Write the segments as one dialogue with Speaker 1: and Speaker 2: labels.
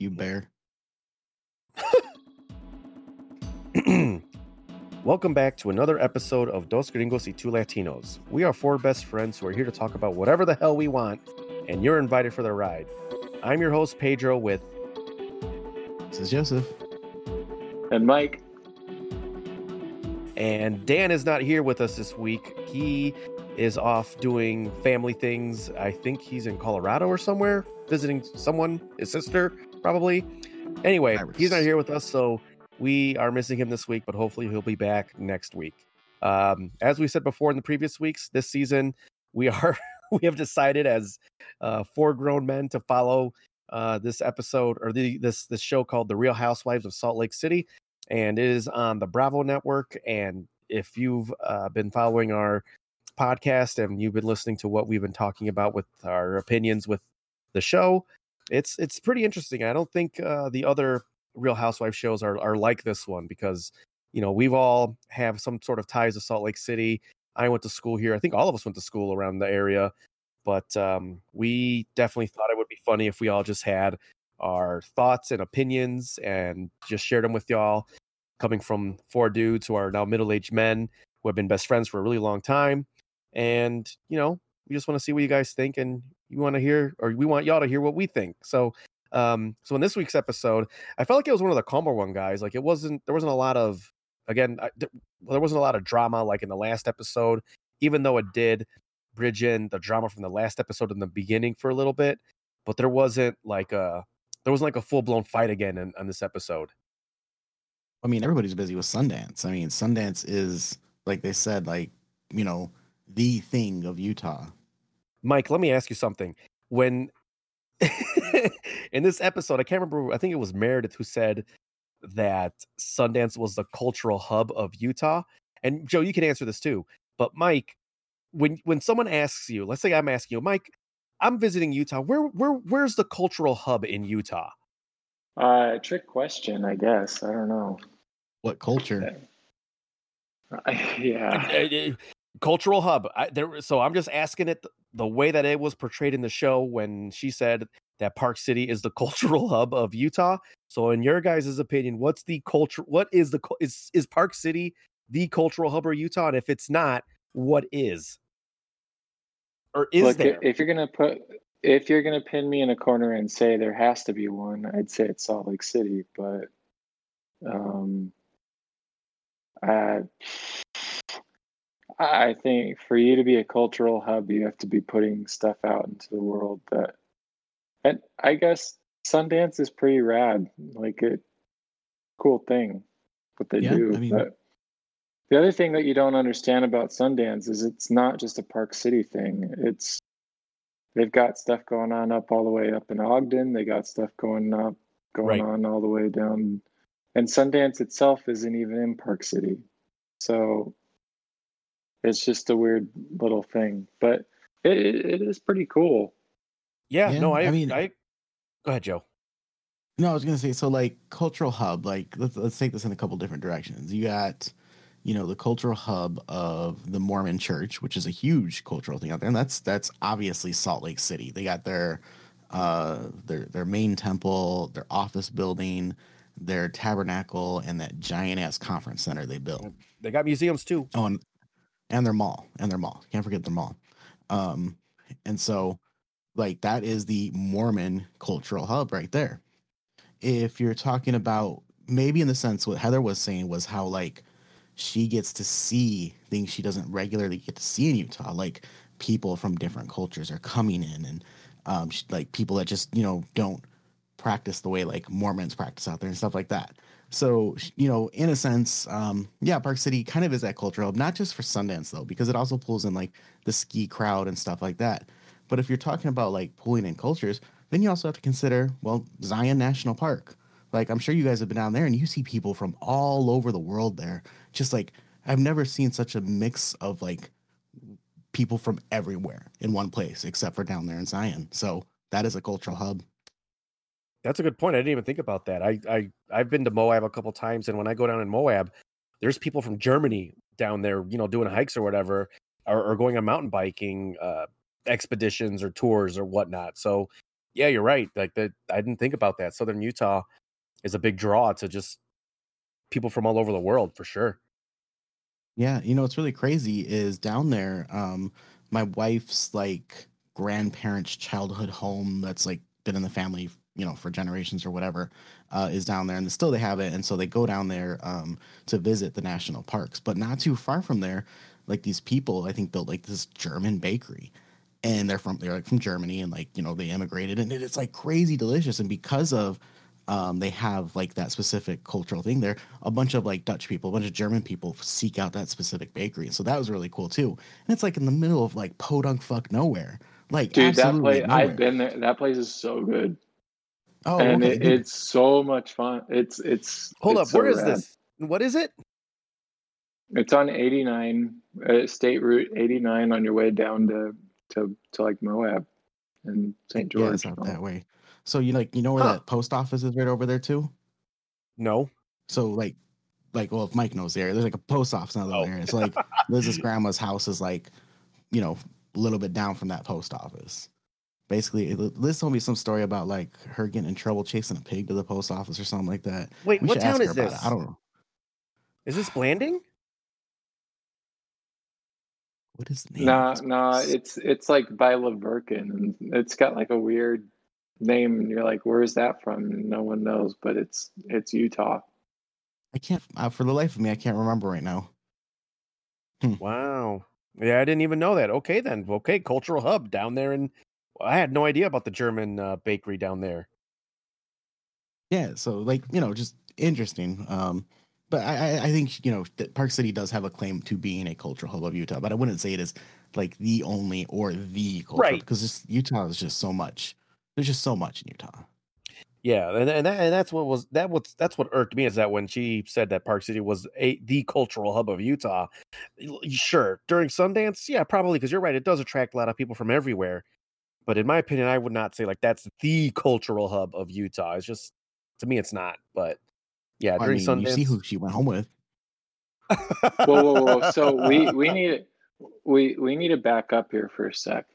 Speaker 1: you, bear.
Speaker 2: Welcome back to another episode of Dos Gringos y Two Latinos. We are four best friends who are here to talk about whatever the hell we want, and you're invited for the ride. I'm your host, Pedro, with
Speaker 1: This is Joseph.
Speaker 3: And Mike,
Speaker 2: and Dan is not here with us this week. He is off doing family things. I think he's in Colorado or somewhere visiting someone, his sister, probably. Anyway, he's not here with us, so we are missing him this week, but hopefully he'll be back next week. Um, as we said before in the previous weeks, this season we are we have decided as uh, four grown men to follow uh, this episode or the this this show called The Real Housewives of Salt Lake City, and it is on the Bravo Network. And if you've uh, been following our podcast and you've been listening to what we've been talking about with our opinions with the show, it's it's pretty interesting. I don't think uh, the other Real Housewife shows are are like this one because you know we've all have some sort of ties to Salt Lake City. I went to school here. I think all of us went to school around the area, but um, we definitely thought it would be funny if we all just had our thoughts and opinions and just shared them with y'all. Coming from four dudes who are now middle aged men who have been best friends for a really long time, and you know we just want to see what you guys think and you want to hear or we want y'all to hear what we think. So um so in this week's episode, I felt like it was one of the calmer one guys. Like it wasn't there wasn't a lot of again I, there wasn't a lot of drama like in the last episode, even though it did bridge in the drama from the last episode in the beginning for a little bit, but there wasn't like a there wasn't like a full blown fight again in, on this episode.
Speaker 1: I mean, everybody's busy with Sundance. I mean, Sundance is like they said, like you know, the thing of Utah.
Speaker 2: Mike, let me ask you something. When in this episode, I can't remember, I think it was Meredith who said that Sundance was the cultural hub of Utah. And Joe, you can answer this too. But Mike, when when someone asks you, let's say I'm asking you, Mike, I'm visiting Utah. Where where where's the cultural hub in Utah?
Speaker 3: uh, trick question, I guess. I don't know.
Speaker 1: What culture?
Speaker 3: yeah.
Speaker 2: Uh, uh, cultural hub. I, there, so I'm just asking it th- the way that it was portrayed in the show when she said that Park City is the cultural hub of Utah. So, in your guys' opinion, what's the culture? What is the is is Park City the cultural hub of Utah? And if it's not, what is? Or is
Speaker 3: Look,
Speaker 2: there?
Speaker 3: if you're gonna put if you're gonna pin me in a corner and say there has to be one, I'd say it's Salt Lake City, but um I I think for you to be a cultural hub, you have to be putting stuff out into the world that and I guess Sundance is pretty rad. Like it cool thing what they
Speaker 1: Yeah,
Speaker 3: do.
Speaker 1: I mean-
Speaker 3: but the other thing that you don't understand about Sundance is it's not just a Park City thing. It's they've got stuff going on up all the way up in Ogden. They got stuff going up going
Speaker 2: Right.
Speaker 3: on all the way down and Sundance itself isn't even in Park City. So it's just a weird little thing. But it, it, it is pretty cool.
Speaker 2: yeah,
Speaker 1: Yeah,
Speaker 2: no, I,
Speaker 1: I
Speaker 2: I
Speaker 1: mean-
Speaker 2: I go ahead, Joe.
Speaker 1: No, I was gonna say so like cultural hub. Like let's let's take this in a couple different directions. You got, you know, the cultural hub of the Mormon Church, which is a huge cultural thing out there, and that's that's obviously Salt Lake City. They got their uh their their main temple, their office building, their tabernacle, and that giant ass conference center they built.
Speaker 2: They got museums too.
Speaker 1: Oh, and, and their mall, and their mall. Can't forget their mall. Um, and so, like that is the Mormon cultural hub right there. If you're talking about maybe in the sense what Heather was saying was how like she gets to see things she doesn't regularly get to see in Utah, like people from different cultures are coming in, and um, like people that just you know don't practice the way like Mormons practice out there and stuff like that. So, you know, in a sense, um, yeah, Park City kind of is that cultural hub, not just for Sundance though, because it also pulls in like the ski crowd and stuff like that. But if you're talking about like pulling in cultures, then you also have to consider, well, Zion National Park. Like, I'm sure you guys have been down there and you see people from all over the world there. Just like, I've never seen such a mix of like people from everywhere in one place, except for down there in Zion. So that is a cultural hub.
Speaker 2: That's a good point. I didn't even think about that. I I I've been to Moab a couple times, and when I go down in Moab, there's people from Germany down there, you know, doing hikes or whatever, or, or going on mountain biking uh, expeditions or tours or whatnot. So yeah, you're right. Like that, I didn't think about that. Southern Utah is a big draw to just people from all over the world for sure.
Speaker 1: Yeah, you know what's really crazy is down there. Um, my wife's like grandparents' childhood home that's like been in the family, you know, for generations or whatever, uh, is down there, and still they have it, and so they go down there um, to visit the national parks. But not too far from there, like these people, I think built like this German bakery, and they're from they're like from Germany, and like you know they immigrated, and it's like crazy delicious, and because of um, they have like that specific cultural thing there. A bunch of like Dutch people, a bunch of German people seek out that specific bakery. and So that was really cool too. And it's like in the middle of like podunk fuck nowhere. Like
Speaker 3: Dude, that
Speaker 1: absolutely
Speaker 3: place
Speaker 1: nowhere.
Speaker 3: I've been there. That place is so good.
Speaker 1: Oh,
Speaker 3: and
Speaker 1: okay.
Speaker 3: it, it's so much fun. It's it's
Speaker 2: Hold
Speaker 3: it's
Speaker 2: up, where
Speaker 3: so
Speaker 2: is
Speaker 3: rad.
Speaker 2: this? What is it?
Speaker 3: It's on 89, uh, State Route 89 on your way down to to, to like Moab and St.
Speaker 1: yeah,
Speaker 3: George.
Speaker 1: it's out that way. So you like you know where
Speaker 2: Huh.
Speaker 1: that post office is right over there too.
Speaker 2: No.
Speaker 1: So like like well if Mike knows the area, there's like a post office in that little
Speaker 2: Oh.
Speaker 1: area. So like Liz's grandma's house is like, you know, a little bit down from that post office. Basically, Liz told me some story about like her getting in trouble chasing a pig to the post office or something like that.
Speaker 2: Wait,
Speaker 1: We
Speaker 2: what town is this?
Speaker 1: it. I don't know.
Speaker 2: Is this Blanding?
Speaker 1: What is the name?
Speaker 3: Nah, nah, it's it's like by La Verkin, and it's got like a weird name, and you're like, where's that from? And no one knows, but it's it's Utah.
Speaker 1: I can't uh, for the life of me. I can't remember right now.
Speaker 2: Wow. Yeah, I didn't even know that. Okay, then. Okay, cultural hub down there, and I had no idea about the German uh, bakery down there.
Speaker 1: Yeah, so like you know, just interesting. Um, but I, I I think you know that Park City does have a claim to being a cultural hub of Utah, but I wouldn't say it is like the only or the cultural
Speaker 2: Right.
Speaker 1: because just Utah is just so much. There's just so much in Utah.
Speaker 2: Yeah, and and, that, and that's what was that was that's what irked me is that when she said that Park City was a the cultural hub of Utah, sure during Sundance, yeah, probably because you're right, it does attract a lot of people from everywhere. But in my opinion, I would not say like that's the cultural hub of Utah. It's just to me, it's not. But yeah,
Speaker 1: I
Speaker 2: during
Speaker 1: mean,
Speaker 2: Sundance,
Speaker 1: you see who she went home with.
Speaker 3: Whoa, whoa, whoa! So we we need we we need to back up here for a sec.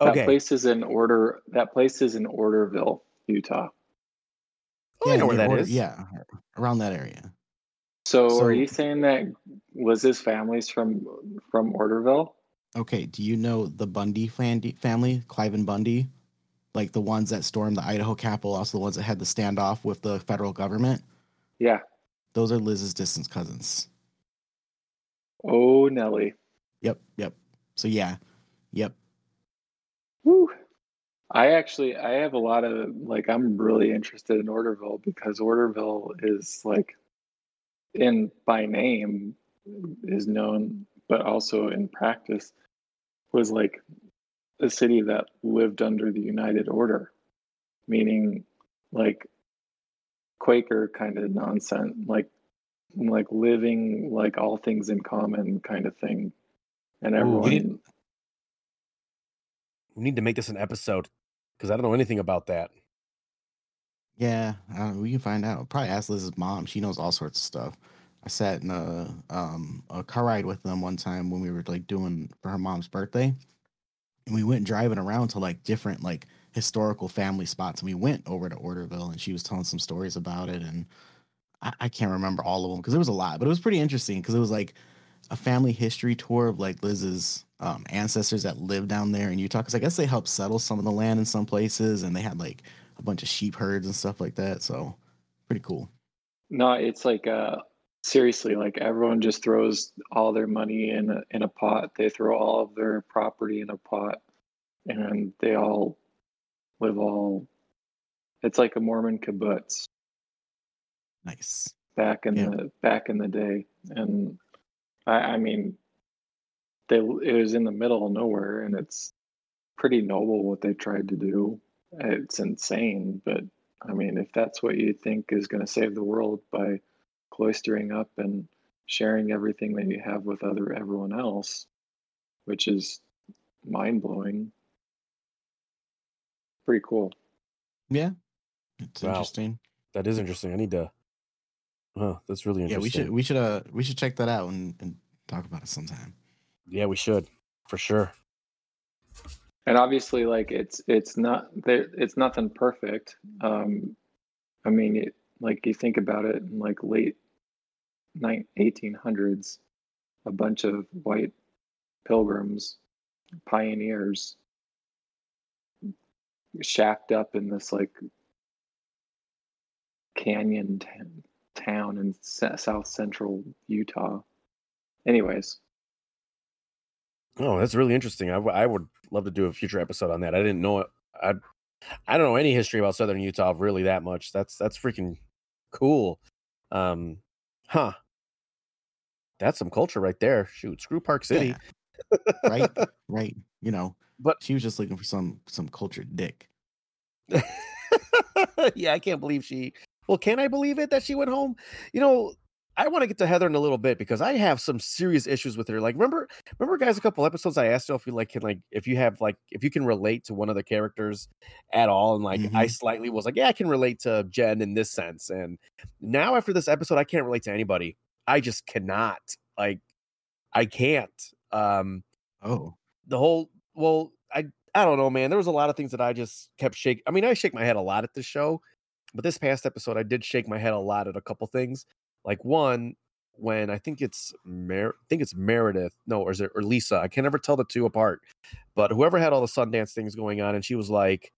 Speaker 3: That
Speaker 2: okay,
Speaker 3: place is in order. That place is in Orderville, Utah.
Speaker 2: oh, I know where
Speaker 1: near
Speaker 2: that
Speaker 1: Order-
Speaker 2: is.
Speaker 1: Yeah, around that area.
Speaker 3: So,
Speaker 1: So-
Speaker 3: are you saying that was his family's from from Orderville?
Speaker 1: Okay, do you know the Bundy family, Cliven Bundy? Like the ones that stormed the Idaho Capitol, also the ones that had the standoff with the federal government?
Speaker 3: Yeah.
Speaker 1: Those are Liz's distant cousins.
Speaker 3: Oh, Nelly.
Speaker 1: Yep, yep. So yeah, yep.
Speaker 3: Woo. I actually I have a lot of like I'm really interested in Orderville because Orderville is like in by name is known but also in practice was like a city that lived under the United Order meaning like Quaker kind of nonsense like like living like all things in common kind of thing and
Speaker 2: Ooh,
Speaker 3: everyone
Speaker 2: we need- we need to make this an episode because I don't know anything about that.
Speaker 1: Yeah, I don't we can find out. Probably ask Liz's mom. She knows all sorts of stuff. I sat in a um a car ride with them one time when we were like doing for her mom's birthday. And we went driving around to like different like historical family spots. And we went over to Orderville and she was telling some stories about it. And I, I can't remember all of them because there was a lot, but it was pretty interesting because it was like a family history tour of like Liz's um, ancestors that lived down there in Utah. Because I guess they helped settle some of the land in some places, and they had like a bunch of sheep herds and stuff like that. So pretty cool.
Speaker 3: No, it's like uh seriously, like everyone just throws all their money in a in a pot. They throw all of their property in a pot and they all live all it's like a Mormon kibbutz
Speaker 1: Nice.
Speaker 3: back in
Speaker 1: Yeah.
Speaker 3: the back in the day. And I, I mean they it was in the middle of nowhere and it's pretty noble what they tried to do. It's insane, but I mean, if that's what you think is going to save the world by cloistering up and sharing everything that you have with other everyone else, which is mind blowing, pretty cool.
Speaker 1: Yeah, it's
Speaker 2: Wow.
Speaker 1: interesting.
Speaker 2: That is interesting. I need to. Huh, that's really interesting.
Speaker 1: Yeah,
Speaker 2: interesting.
Speaker 1: we should we should uh we should check that out and, and talk about it sometime.
Speaker 2: Yeah, we should for sure.
Speaker 3: and obviously like it's it's not there it's nothing perfect um i mean it, like you think about it in like late 1800s a bunch of white pilgrims pioneers shacked up in this like canyon t- town in s- south central utah anyways
Speaker 2: Oh, that's really interesting. I, w- I would love to do a future episode on that. I didn't know it. I I don't know any history about Southern Utah really that much. That's that's freaking cool. Um, huh? That's some culture right there. Shoot, screw Park City.
Speaker 1: Yeah. right, right. You know,
Speaker 2: But
Speaker 1: she was just looking for some some cultured dick.
Speaker 2: yeah, I can't believe she. Well, can I believe it that she went home? You know, I want to get to Heather in a little bit because I have some serious issues with her. Like, remember, remember, guys, a couple episodes I asked you if you like can like if you have like if you can relate to one of the characters at all, and like I
Speaker 1: Mhm.
Speaker 2: slightly was like, yeah, I can relate to Jen in this sense. And now after this episode, I can't relate to anybody. I just cannot. Like, I can't. Um,
Speaker 1: Oh,
Speaker 2: the whole well i i don't know man there was a lot of things that i just kept shake i mean i shake my head a lot at this show but this past episode i did shake my head a lot at a couple things like one when i think it's Mer- i think it's meredith no or is it or lisa i can never tell the two apart but whoever had all the sundance things going on and she was like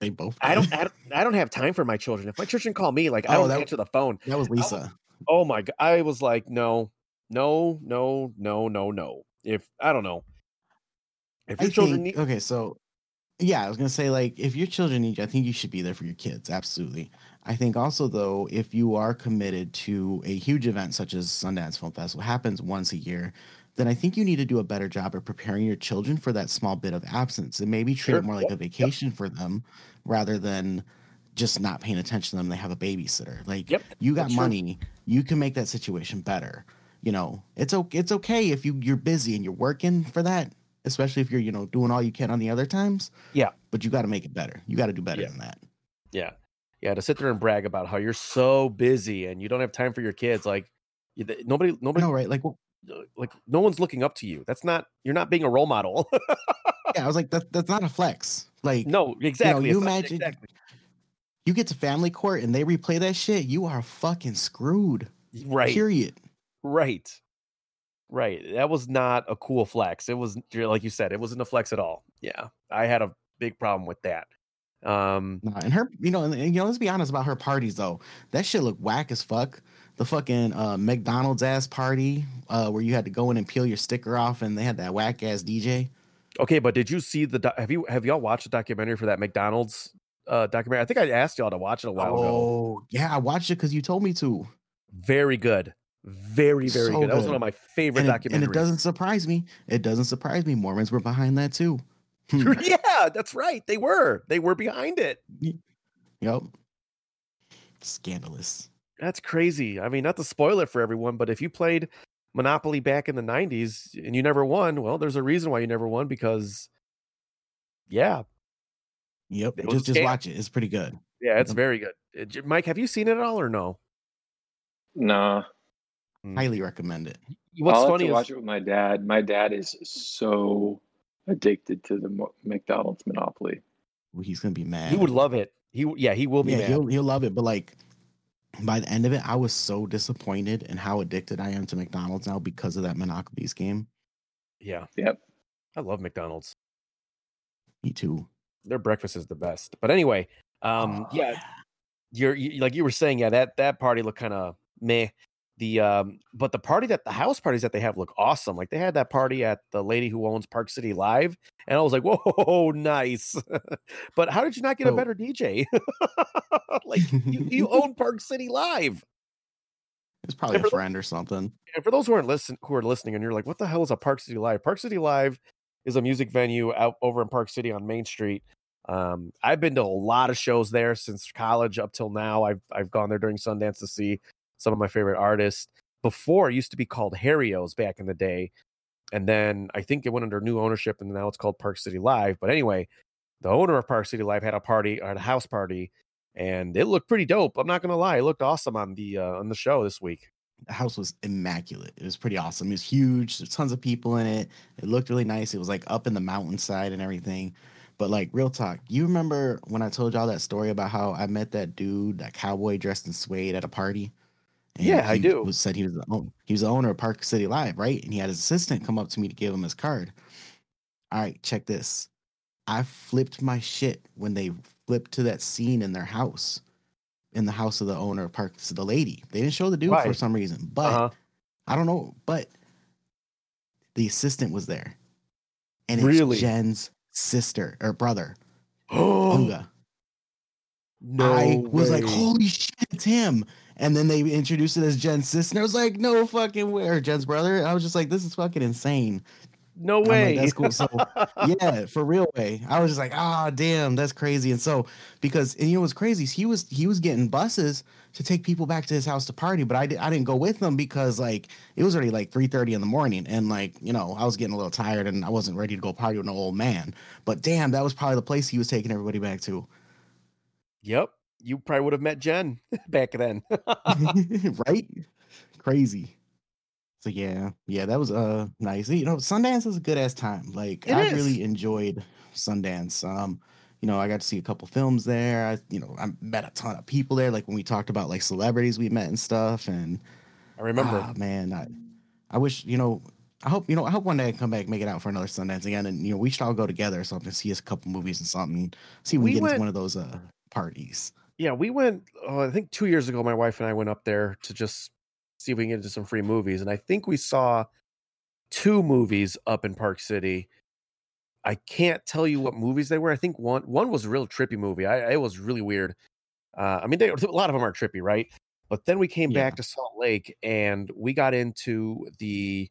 Speaker 1: they both.
Speaker 2: i don't i don't, I don't have time for my children if my children call me like i
Speaker 1: Oh,
Speaker 2: don't
Speaker 1: that-
Speaker 2: answer the phone
Speaker 1: That was Lisa.
Speaker 2: Oh my god i was like no no no no no no if i don't know if
Speaker 1: I
Speaker 2: your children
Speaker 1: think,
Speaker 2: need
Speaker 1: okay, so yeah, I was gonna say like if your children need you, I think you should be there for your kids. Absolutely. I think also though, if you are committed to a huge event such as Sundance Film Festival, happens once a year, then I think you need to do a better job of preparing your children for that small bit of absence and maybe treat
Speaker 2: Sure.
Speaker 1: it more like
Speaker 2: Yep.
Speaker 1: a vacation for them rather than just not paying attention to them. They have a babysitter. Like
Speaker 2: Yep,
Speaker 1: you got
Speaker 2: that's true.
Speaker 1: You can make that situation better. You know, it's okay. It's okay if you you're busy and you're working for that, especially if you're you know doing all you can on the other times.
Speaker 2: Yeah.
Speaker 1: but you got to make it better. You got to do better
Speaker 2: Yeah.
Speaker 1: than that.
Speaker 2: Yeah. Yeah. To sit there and brag about how you're so busy and you don't have time for your kids. Like nobody, nobody,
Speaker 1: know, right? Like, well,
Speaker 2: uh, like no one's looking up to you. That's not, you're not being a role model.
Speaker 1: yeah, I was like, that, that's not a flex. Like,
Speaker 2: no, exactly.
Speaker 1: you
Speaker 2: it's not-
Speaker 1: imagine-
Speaker 2: exactly.
Speaker 1: You get to family court and they replay that shit, you are fucking screwed.
Speaker 2: Right.
Speaker 1: Period.
Speaker 2: Right. Right. That was not a cool flex. It was like you said, it wasn't a flex at all. Yeah. I had a big problem with that. Um,
Speaker 1: Nah, and her, you know, and, and, you know, let's be honest about her parties though. That shit looked whack as fuck. The fucking uh, McDonald's ass party uh, where you had to go in and peel your sticker off, and they had that whack ass DJ.
Speaker 2: okay, but did you see the doc- have you have y'all watched the documentary for that McDonald's uh documentary? I think I asked y'all to watch it a while ago.
Speaker 1: Oh, yeah, I watched it because you told me to.
Speaker 2: Very good. Very, very
Speaker 1: So
Speaker 2: good. That was one of my favorite
Speaker 1: And it,
Speaker 2: documentaries.
Speaker 1: and it doesn't surprise me. It doesn't surprise me. Mormons were behind that too. Hmm.
Speaker 2: yeah, that's right. They were. They were behind it.
Speaker 1: Yep. Scandalous.
Speaker 2: That's crazy. I mean, not to spoil it for everyone, but if you played Monopoly back in the 90s and you never won, well, there's a reason why you never won because yeah.
Speaker 1: Yep.
Speaker 2: It
Speaker 1: Just just watch it. It's pretty good.
Speaker 2: Yeah, it's
Speaker 1: Yep.
Speaker 2: very good. Uh, Mike, have you seen it at all or no?
Speaker 3: Nah.
Speaker 2: Mm.
Speaker 1: Highly recommend it.
Speaker 2: What's
Speaker 3: I'll have
Speaker 2: funny
Speaker 3: to
Speaker 2: is
Speaker 3: watch it with my dad. My dad is so addicted to the McDonald's Monopoly.
Speaker 1: Ooh, He's gonna be mad.
Speaker 2: he would love it. He yeah, he will be
Speaker 1: yeah,
Speaker 2: mad.
Speaker 1: he'll he'll love it. But like by the end of it, I was so disappointed in how addicted I am to McDonald's now because of that Monopolies game.
Speaker 2: Yeah.
Speaker 3: Yep.
Speaker 2: I love McDonald's.
Speaker 1: Me too.
Speaker 2: Their breakfast is the best. But anyway, um
Speaker 1: Oh,
Speaker 2: yeah, you're you, like you were saying, yeah, that that party looked kind of meh. The um, but the party that the house parties that they have look awesome. Like they had that party at the lady who owns Park City Live, and I was like, whoa, nice. but how did you not get a better DJ? like you, you own Park City Live.
Speaker 1: It's probably a friend or something.
Speaker 2: And for those who aren't listen who are listening, and you're like, what the hell is a Park City Live? Park City Live is a music venue out over in Park City on Main Street. Um, I've been to a lot of shows there since college up till now. I've I've gone there during Sundance to see some of my favorite artists. Before it used to be called Harry O's back in the day, and then I think it went under new ownership, and now it's called Park City Live. But anyway, the owner of Park City Live had a party, had a house party, and it looked pretty dope. I'm not gonna lie, it looked awesome on the uh, on the show this week.
Speaker 1: The house was immaculate. It was pretty awesome. It was huge. There's tons of people in it. It looked really nice. It was like up in the mountainside and everything. But like real talk, you remember when I told y'all that story about how I met that dude, that cowboy dressed in suede at a party?
Speaker 2: Yeah, I do.
Speaker 1: Was said he was the own, he was the owner of Park City Live, right? And he had his assistant come up to me to give him his card. All right, check this. I flipped my shit when they flipped to that scene in their house, in the house of the owner of Park, the lady. They didn't show the dude for some reason, but
Speaker 2: Uh-huh.
Speaker 1: I don't know. But the assistant was there, and it's
Speaker 2: Really?
Speaker 1: Jen's sister or brother,
Speaker 2: Oh
Speaker 1: Unga.
Speaker 2: no!
Speaker 1: I was like, holy shit, it's him. And then they introduced it as Jen's sister. I was like, no fucking way, or Jen's brother. I was just like, this is fucking insane.
Speaker 2: No
Speaker 1: like,
Speaker 2: way!
Speaker 1: that's cool. So, yeah, for real way. I was just like, ah, damn, that's crazy. And so because and you know what's crazy? He was he was getting buses to take people back to his house to party, but I did I didn't go with them because like it was already like three thirty in the morning, and like you know I was getting a little tired and I wasn't ready to go party with an old man. But damn, that was probably the place he was taking everybody back to,
Speaker 2: yep, you probably would have met Jen back then.
Speaker 1: right? Crazy. So yeah, yeah, that was uh nice. You know, Sundance is a good ass time. Like
Speaker 2: It
Speaker 1: I
Speaker 2: is.
Speaker 1: really enjoyed Sundance. Um, you know, I got to see a couple films there. I, you know, I met a ton of people there. Like when we talked about like celebrities we met and stuff. And
Speaker 2: I remember.
Speaker 1: ah, man, I, I wish you know. I hope you know. I hope one day I come back, make it out for another Sundance again, and you know we should all go together or something, see us a couple movies and something. See if we,
Speaker 2: We
Speaker 1: get
Speaker 2: went-
Speaker 1: into one of those uh parties.
Speaker 2: Yeah, we went. Oh, I think two years ago, my wife and I went up there to just see if we can get into some free movies, and I think we saw two movies up in Park City. I can't tell you what movies they were. I think one one was a real trippy movie. I it was really weird. Uh, I mean, they, a lot of them are trippy, right? But then we came
Speaker 1: Yeah.
Speaker 2: back to Salt Lake and we got into the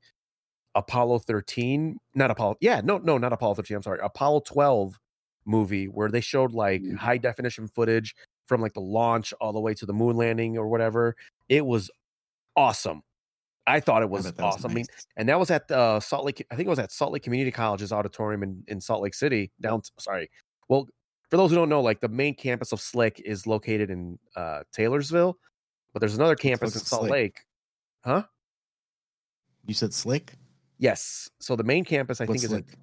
Speaker 2: Apollo 13, not Apollo. Yeah, no, no, not Apollo 13. I'm sorry, Apollo 12 movie where they showed like
Speaker 3: Mm.
Speaker 2: high definition footage from like the launch all the way to the moon landing or whatever. It was awesome. I thought it was
Speaker 1: that was
Speaker 2: awesome. I mean, and that was at the Salt Lake. I think it was at Salt Lake Community College's auditorium in, in Salt Lake City. Down, sorry. Well, for those who don't know, like the main campus of Slick is located in uh, Taylorsville, but there's another campus in Salt
Speaker 1: Slick?
Speaker 2: Lake. Huh?
Speaker 1: you said slick.
Speaker 2: Yes. So the main campus, I
Speaker 1: What's
Speaker 2: think, is
Speaker 1: slick?
Speaker 2: at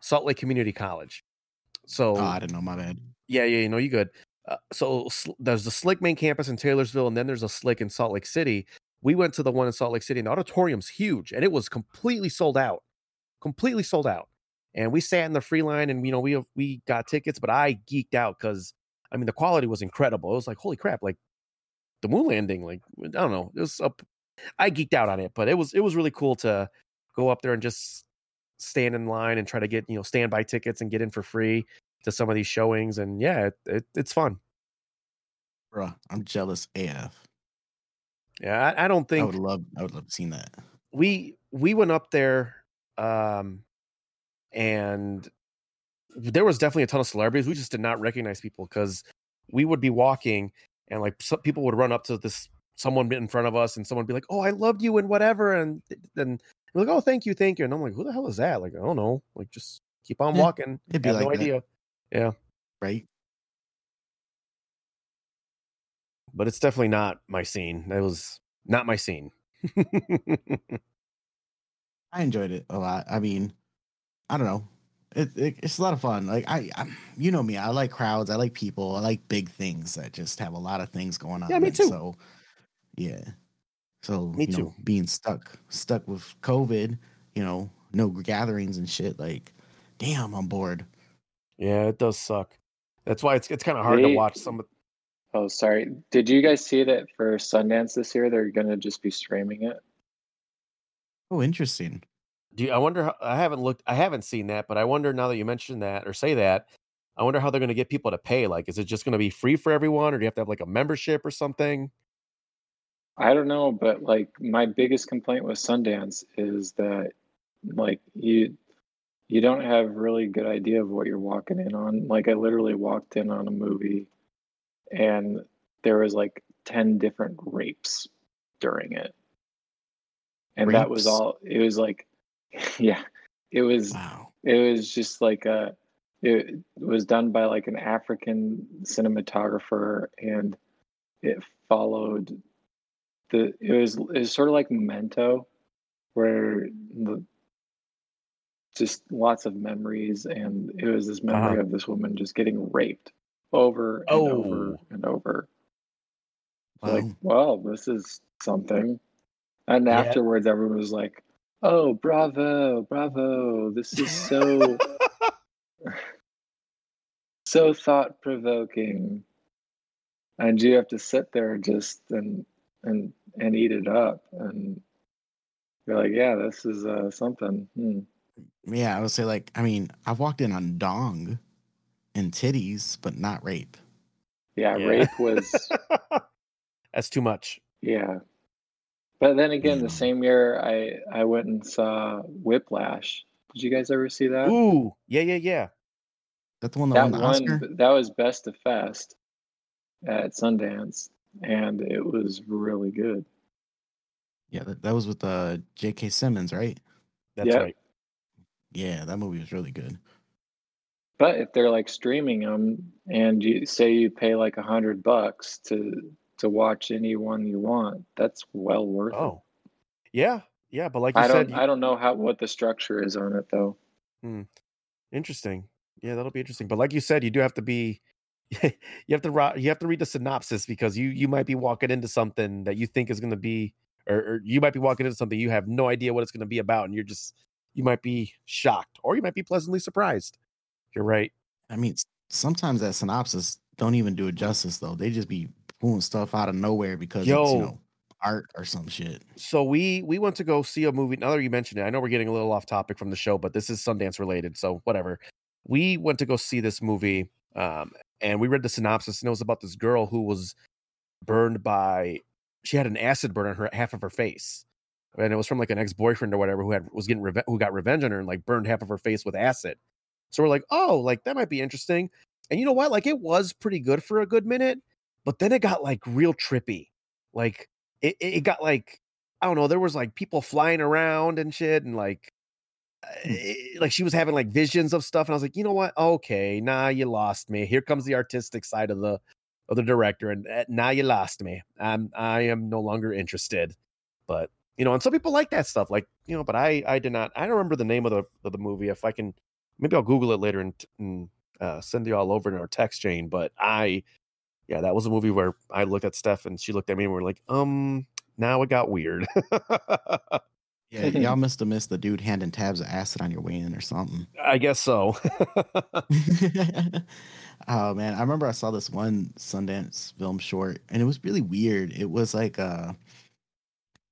Speaker 2: Salt Lake Community College. So
Speaker 1: Oh, I didn't know. My bad.
Speaker 2: yeah, yeah, you know, you good. Uh, so Sl- there's the Slick main campus in Taylorsville, and then there's a Slick in Salt Lake City. We went to the one in Salt Lake City, and the auditorium's huge, and it was completely sold out, completely sold out. And we sat in the free line, and you know, we uh, we got tickets, but I geeked out because I mean, the quality was incredible. It was like, holy crap, like the moon landing, like I don't know, it was up. I geeked out on it, but it was it was really cool to go up there and just stand in line and try to get you know standby tickets and get in for free to some of these showings and yeah it, it, it's fun
Speaker 1: Bruh, I'm jealous AF.
Speaker 2: Yeah i, I don't think I
Speaker 1: would love I would love seen that.
Speaker 2: we we went up there um and there was definitely a ton of celebrities we just did not recognize people because we would be walking and like some people would run up to this someone in front of us and someone would be like oh i loved you and whatever and then we're like oh thank you thank you and i'm like who the hell is that like i don't know like just keep on
Speaker 1: Yeah,
Speaker 2: walking
Speaker 1: it'd be
Speaker 2: have no
Speaker 1: that.
Speaker 2: idea yeah
Speaker 1: Right?
Speaker 2: But it's definitely not my scene that was not my scene
Speaker 1: I enjoyed it a lot. I mean, I don't know. It, it, it's a lot of fun. Like I, I, you know me. I like crowds. I like people. I like big things that just have a lot of things going on.
Speaker 2: Yeah, me too.
Speaker 1: So, yeah. So
Speaker 2: Me
Speaker 1: you know,
Speaker 2: too.
Speaker 1: being stuck, stuck with COVID. You know, no gatherings and shit. Like, damn, I'm bored.
Speaker 2: yeah it does suck that's why it's it's kind of hard to watch some of
Speaker 3: Oh, sorry. Did you guys see that for Sundance this year? They're gonna just be streaming it.
Speaker 1: Oh, interesting.
Speaker 2: Do you, I wonder? How, I haven't looked. I haven't seen that, but I wonder now that you mentioned that or say that. I wonder how they're going to get people to pay. Like, is it just going to be free for everyone, or do you have to have like a membership or something?
Speaker 3: I don't know, but like my biggest complaint with Sundance is that like you you don't have really good idea of what you're walking in on. Like I literally walked in on a movie and there was like 10 different rapes during it. And that was all it was like yeah, it was
Speaker 1: Wow.
Speaker 3: it was just like a it was done by like an african cinematographer and it followed the it was it was sort of like Memento, where the just lots of memories, and it was this memory
Speaker 2: Uh-huh.
Speaker 3: of this woman just getting raped over and
Speaker 2: Oh.
Speaker 3: over and over. Like,
Speaker 1: Wow.
Speaker 3: well, this is something. And
Speaker 2: Yeah.
Speaker 3: afterwards, everyone was like, "Oh, bravo, bravo! This is so so thought provoking." And you have to sit there just and and and eat it up, and you're like, "Yeah, this is uh, something." Hmm.
Speaker 1: Yeah, I would say like I mean I've walked in on dong and titties, but not rape.
Speaker 3: Yeah,
Speaker 2: Yeah.
Speaker 3: rape was
Speaker 2: That's too much.
Speaker 3: yeah. But then again,
Speaker 1: Yeah.
Speaker 3: the same year I I went and saw Whiplash. Did you guys ever see that?
Speaker 2: Ooh, yeah, yeah, yeah.
Speaker 1: That the one that,
Speaker 3: that
Speaker 1: won the
Speaker 3: one
Speaker 1: Oscar?
Speaker 3: that was best of fest at Sundance, and it was really good.
Speaker 1: Yeah, that, that was with uh, J.K. Simmons, right?
Speaker 2: That's
Speaker 3: Yeah.
Speaker 2: right.
Speaker 1: Yeah, that movie was really good.
Speaker 3: But if they're like streaming them, and you say you pay like a hundred bucks to to watch any one you want, that's well worth it.
Speaker 2: Oh, yeah, yeah. But like you
Speaker 3: I
Speaker 2: said,
Speaker 3: don't I don't know how what the structure is on it though. Hmm.
Speaker 2: Interesting. Yeah, that'll be interesting. But like you said, you do have to be you have to you have to read the synopsis because you you might be walking into something that you think is going to be or, or you might be walking into something you have no idea what it's going to be about and you're just you might be shocked or you might be pleasantly surprised. You're right.
Speaker 1: I mean, sometimes that synopsis don't even do it justice though. They just be pulling stuff out of nowhere because it's
Speaker 2: Yo.
Speaker 1: you know art or some shit.
Speaker 2: So we we went to go see a movie. Now that you mentioned it, I know we're getting a little off topic from the show, but this is Sundance related, so whatever. We went to go see this movie, um, and we read the synopsis, and it was about this girl who was burned by. She had an acid burn on her half of her face, and it was from like an ex boyfriend or whatever who had was getting reve- who got revenge on her and like burned half of her face with acid. So we're like, oh, like that might be interesting. And you know what? Like it was pretty good for a good minute, but then it got like real trippy. Like it, it it got like I don't know. There was like people flying around and shit, and like,
Speaker 1: Hmm.
Speaker 2: eh, like she was having like visions of stuff, and I was like, you know what? Okay, nah, you lost me. Here comes the artistic side of the of the director, and uh, now you lost me. I'm I am no longer interested. But you know, and some people like that stuff, like you know, but I I did not. I don't remember the name of the of the movie. If I can, maybe I'll Google it later and, and uh, send you all over in our text chain. But I, yeah, that was a movie where I looked at Steph and she looked at me and we are like, um, now it got weird.
Speaker 1: Yeah, y'all must have missed the dude handing tabs of acid on your way in or something.
Speaker 2: I guess so.
Speaker 1: oh man, I remember I saw this one Sundance film short, and it was really weird. It was like uh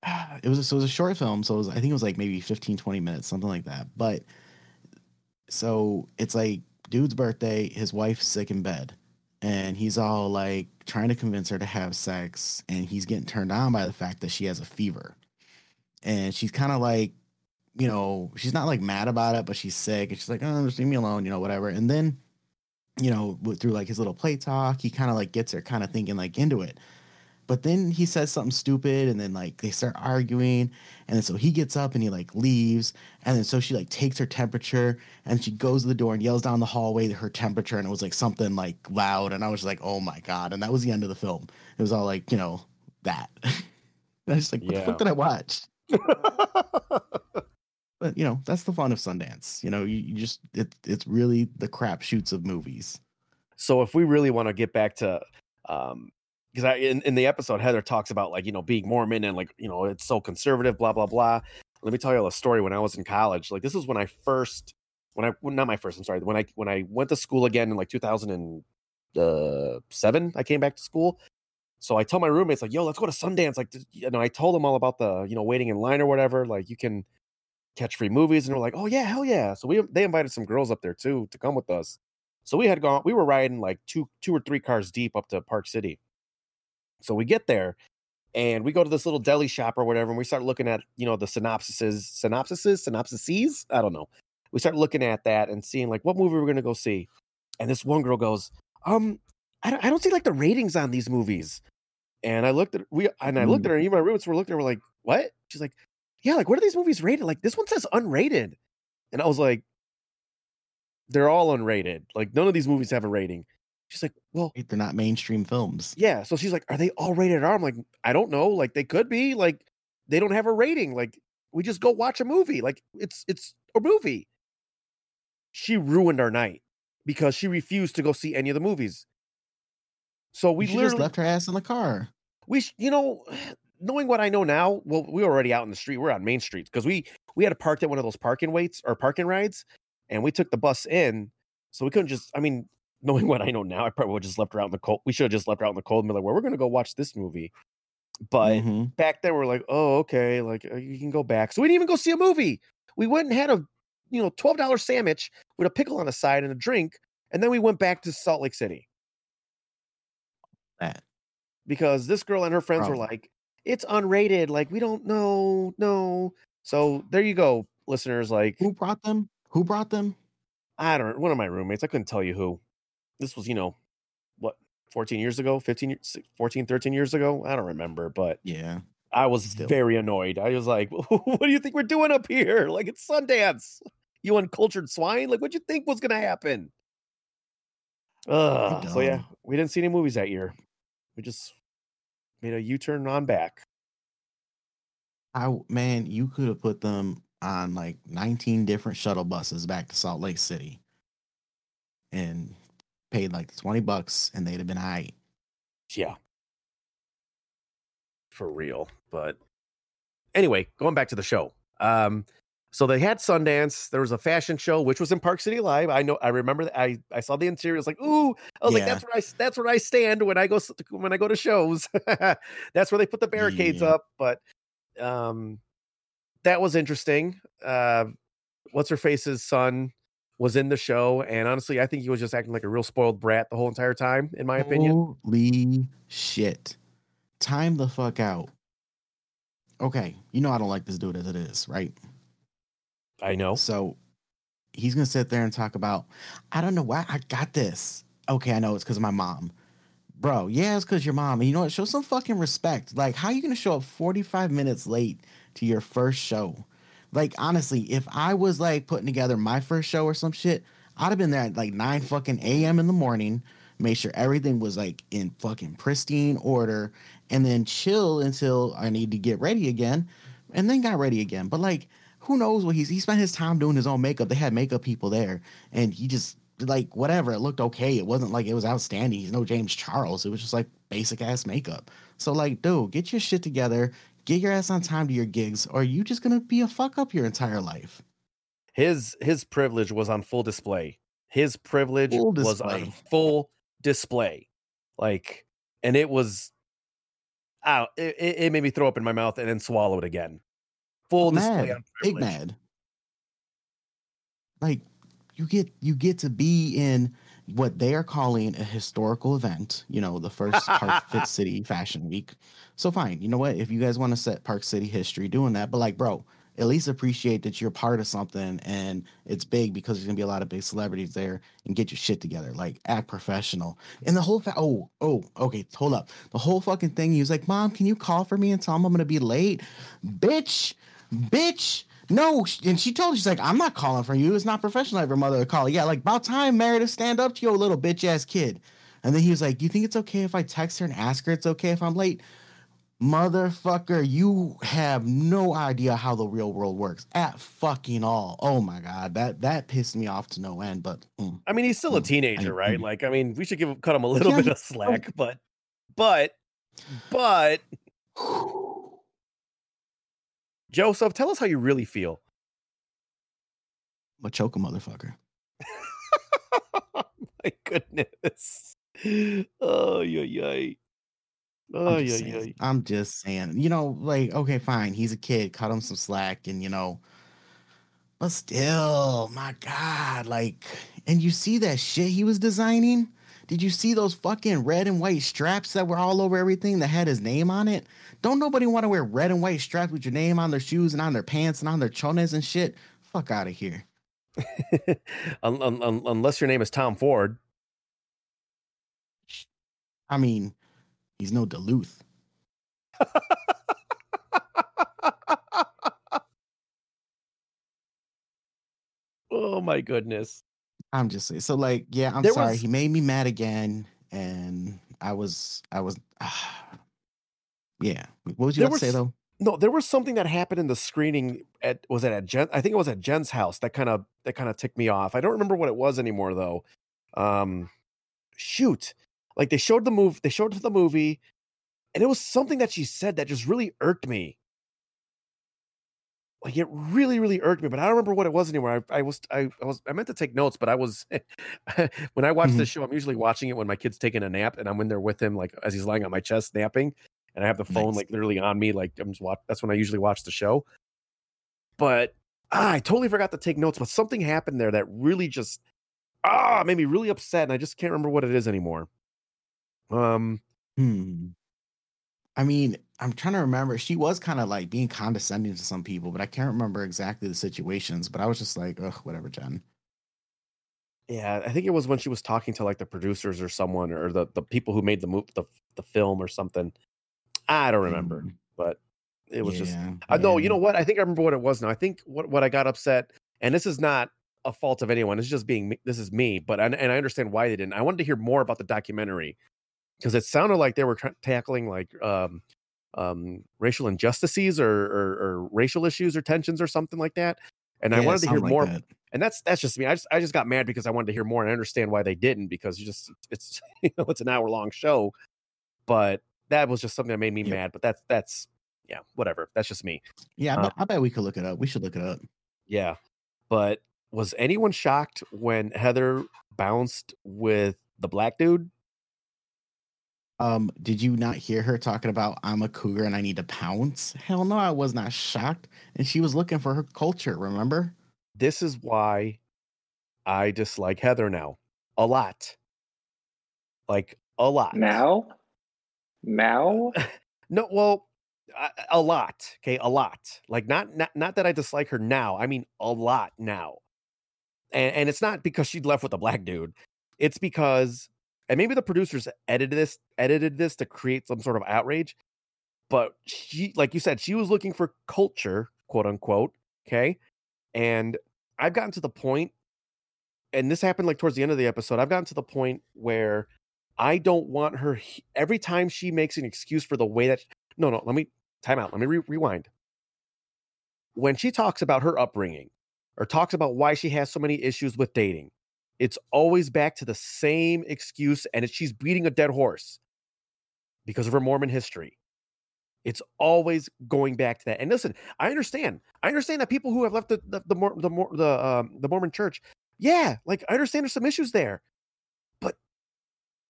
Speaker 1: it was so it was a short film, so it was, I think it was like maybe 15, 20 minutes, something like that. But so it's like dude's birthday, his wife's sick in bed, and he's all like trying to convince her to have sex, and he's getting turned on by the fact that she has a fever. And she's kind of like you know, she's not like mad about it, but she's sick, and she's like, "Oh, just leave me alone," you know, whatever. And then, you know, through like his little play talk, he kind of like gets her kind of thinking like into it. But then he says something stupid, and then like they start arguing, and then so he gets up and he like leaves, and then so she like takes her temperature, and she goes to the door and yells down the hallway her temperature, and it was like something like loud, and I was like, "Oh my god!" And that was the end of the film. It was all like, you know, that. and I was like, "What the fuck did I watch?" but you know that's the fun of Sundance. You know, you, you just it, it's really the crap shoots of movies.
Speaker 2: so if we really want to get back to um because I in, in the episode Heather talks about like you know being Mormon and like you know it's so conservative blah blah blah. Let me tell you a story when I was in college. Like this was when I first when I well, not my first I'm sorry when I when I went to school again in like 2007 uh, I came back to school. So I tell my roommates like yo let's go to Sundance like you know I told them all about the you know waiting in line or whatever like you can catch free movies and they're like oh yeah hell yeah so we they invited some girls up there too to come with us so we had gone, we were riding like two, two or three cars deep up to Park City. So we get there and we go to this little deli shop or whatever, and we start looking at, you know, the synopsises, synopsises, synopsises. I don't know. We start looking at that and seeing like what movie we're gonna go see. And this one girl goes, um, I don't, I don't see like the ratings on these movies. And I looked at we and I looked at her, and even my roommates were looking at her like, what? She's like, Yeah, like what are these movies rated? Like this one says unrated. And I was like, they're all unrated. Like none of these movies have a rating. She's like, well,
Speaker 1: They're not mainstream films.
Speaker 2: yeah. So she's like, are they all rated R? I'm like, I don't know. Like they could be. Like they don't have a rating. Like we just go watch a movie. Like it's it's a movie. She ruined our night because she refused to go see any of the movies. So we
Speaker 1: just left her ass in the car.
Speaker 2: we you know knowing what i know now well we were already out in the street we're on main street because we we had to park at one of those parking waits or parking rides and we took the bus in so we couldn't just i mean knowing what i know now i probably would have just left her out in the cold we should have just left her out in the cold and be like well we're gonna go watch this movie but
Speaker 1: Mhm.
Speaker 2: back then we're like oh okay like uh, you can go back so we didn't even go see a movie we went and had a you know $12 sandwich with a pickle on the side and a drink and then we went back to salt lake city
Speaker 1: That.
Speaker 2: because this girl and her friends were like, it's unrated. Like, we don't know. No. So there you go, listeners. Like,
Speaker 1: Who brought them? Who brought them?
Speaker 2: I don't know. one of my roommates. I couldn't tell you who. This was, you know, what, 14 years ago, 15, years- 14, 13 years ago? I don't remember, but
Speaker 1: Yeah.
Speaker 2: I was
Speaker 1: Still.
Speaker 2: very annoyed. I was like, what do you think we're doing up here? Like, it's Sundance. You uncultured swine. Like, what'd you think was going to happen? Uh, so yeah, we didn't see any movies that year. We just made a U-turn on back.
Speaker 1: I man, you could have put them on like 19 different shuttle buses back to Salt Lake City and paid like 20 bucks and they'd have been right.
Speaker 2: Yeah. For real. But anyway, going back to the show. Um, so they had Sundance. There was a fashion show, which was in Park City Live. I know. I remember. That I I saw the interior. I was like, ooh. I was like, that's where I that's where I stand when I go when I go to shows. that's where they put the barricades
Speaker 1: Yeah.
Speaker 2: up. But um, that was interesting. Uh, what's her face's son was in the show, and honestly, I think he was just acting like a real spoiled brat the whole entire time. In my opinion.
Speaker 1: Holy shit. Time the fuck out. Okay, you know I don't like this dude as it is, right?
Speaker 2: I know.
Speaker 1: So he's gonna sit there and talk about, I don't know why I got this. Okay, I know it's because of my mom. Bro, yeah, it's because your mom. And you know what? Show some fucking respect. Like, how you gonna show up 45 minutes late to your first show? Like, honestly, if I was like putting together my first show or some shit, I'd have been there at like 9 fucking AM in the morning, make sure everything was like in fucking pristine order, and then chill until I need to get ready again, and then got ready again. But like, who knows what he's he spent his time doing his own makeup. They had makeup people there, and he just like whatever. It looked okay. It wasn't like it was outstanding. He's no James Charles. It was just like basic ass makeup. So like, dude, get your shit together. Get your ass on time to your gigs, or you just gonna be a fuck up your entire life.
Speaker 2: his his privilege was on full display. His privilege
Speaker 1: Full
Speaker 2: was on full display. Like, and it was out. It, it made me throw up in my mouth and then swallow it again. Full display
Speaker 1: Mad,
Speaker 2: on
Speaker 1: big mad. Like you get you get to be in what they are calling a historical event. You know, the first Park Fit City Fashion Week. So fine, you know what? If you guys want to set Park City history doing that, but like, bro, at least appreciate that you're part of something and it's big because there's gonna be a lot of big celebrities there and get your shit together. Like act professional. And the whole fa- oh, oh, okay, hold up. The whole fucking thing, he was like, Mom, can you call for me and tell him I'm gonna be late? Bitch, bitch. No, and she told her, she's like, I'm not calling for you. It's not professional of your mother to call. Yeah, like about time Meredith stand up to your little bitch ass kid. And then he was like, Do you think it's okay if I text her and ask her it's okay if I'm late? Motherfucker, you have no idea how the real world works at fucking all. Oh my god, that that pissed me off to no end. But mm.
Speaker 2: I mean, he's still a
Speaker 1: Mm,
Speaker 2: teenager,
Speaker 1: I-
Speaker 2: right?
Speaker 1: mm.
Speaker 2: Like, I mean, we should give him- cut him a little
Speaker 1: Yeah,
Speaker 2: bit of slack, but, but, but, Joseph, tell us how you really feel.
Speaker 1: I'm a choke a motherfucker.
Speaker 2: My goodness. Oh, yeah, yeah. Oh, yeah, yeah.
Speaker 1: I'm just saying, you know, like, okay, fine, he's a kid, cut him some slack, and you know, but still, my God, like, and you see that shit he was designing? Did you see those fucking red and white straps that were all over everything that had his name on it? Don't nobody want to wear red and white straps with your name on their shoes and on their pants and on their chones and shit? Fuck out of here.
Speaker 2: Un- un- un- unless your name is Tom Ford.
Speaker 1: I mean, he's no Duluth.
Speaker 2: oh my goodness.
Speaker 1: I'm just saying. So like, yeah, I'm
Speaker 2: There
Speaker 1: sorry.
Speaker 2: was-
Speaker 1: He made me mad again, and I was, I was, yeah. What would you say though?
Speaker 2: No, there was something that happened in the screening at was it at Jen? I think it was at Jen's house that kind of that kind of ticked me off. I don't remember what it was anymore though. Um shoot. Like they showed the move they showed the movie and it was something that she said that just really irked me. Like it really, really irked me, but I don't remember what it was anymore. I, I was I, I was I meant to take notes, but I was when I watch this show, I'm usually watching it when my kid's taking a nap and I'm in there with him, like as he's lying on my chest napping and I have the phone
Speaker 1: Nice.
Speaker 2: like literally on me, like I'm just watch. That's when I usually watch the show. But ah, I totally forgot to take notes. But something happened there that really just ah made me really upset, and I just can't remember what it is anymore. Um,
Speaker 1: Hmm. I mean, I'm trying to remember. She was kind of like being condescending to some people, but I can't remember exactly the situations. But I was just like, ugh, whatever, Jen.
Speaker 2: yeah, I think it was when she was talking to like the producers or someone or the the people who made the move the the film or something. I don't remember,
Speaker 1: Mm,
Speaker 2: but it was just
Speaker 1: yeah,
Speaker 2: I know, you know what? I think I remember what it was now. I think what what I got upset, and this is not a fault of anyone. It's just being me- this is me, but and, and I understand why they didn't. I wanted to hear more about the documentary because it sounded like they were tra- tackling like um um racial injustices or, or or racial issues or tensions or something like that. And I
Speaker 1: Yeah, it
Speaker 2: wanted to hear
Speaker 1: like
Speaker 2: more.
Speaker 1: that.
Speaker 2: And that's that's just me. I just I just got mad because I wanted to hear more, and I understand why they didn't because you just it's you know it's an hour long show, but that was just something that made me
Speaker 1: Yep.
Speaker 2: mad. But that's that's yeah, whatever. That's just me.
Speaker 1: Yeah, I,
Speaker 2: Uh,
Speaker 1: I bet we could look it up. We should look it up.
Speaker 2: Yeah. But was anyone shocked when Heather bounced with the black dude?
Speaker 1: Um, did you not hear her talking about I'm a cougar and I need to pounce? Hell no, I was not shocked. And she was looking for her culture, remember?
Speaker 2: This is why I dislike Heather now. A lot. Like a lot.
Speaker 3: Now? Now?
Speaker 2: No, well, a, a lot. Okay, a lot. Like not not not that I dislike her now. I mean a lot now. And and it's not because she left with a black dude. It's because and maybe the producers edited this edited this to create some sort of outrage. But she like you said, she was looking for culture, quote unquote. Okay. And I've gotten to the point, and this happened like towards the end of the episode. I've gotten to the point where I don't want her every time she makes an excuse for the way that no no let me time out let me re- rewind when she talks about her upbringing or talks about why she has so many issues with dating it's always back to the same excuse and it's, she's beating a dead horse because of her mormon history it's always going back to that and listen i understand i understand that people who have left the the the, Mor- the, the, um, the mormon church yeah like i understand there's some issues there but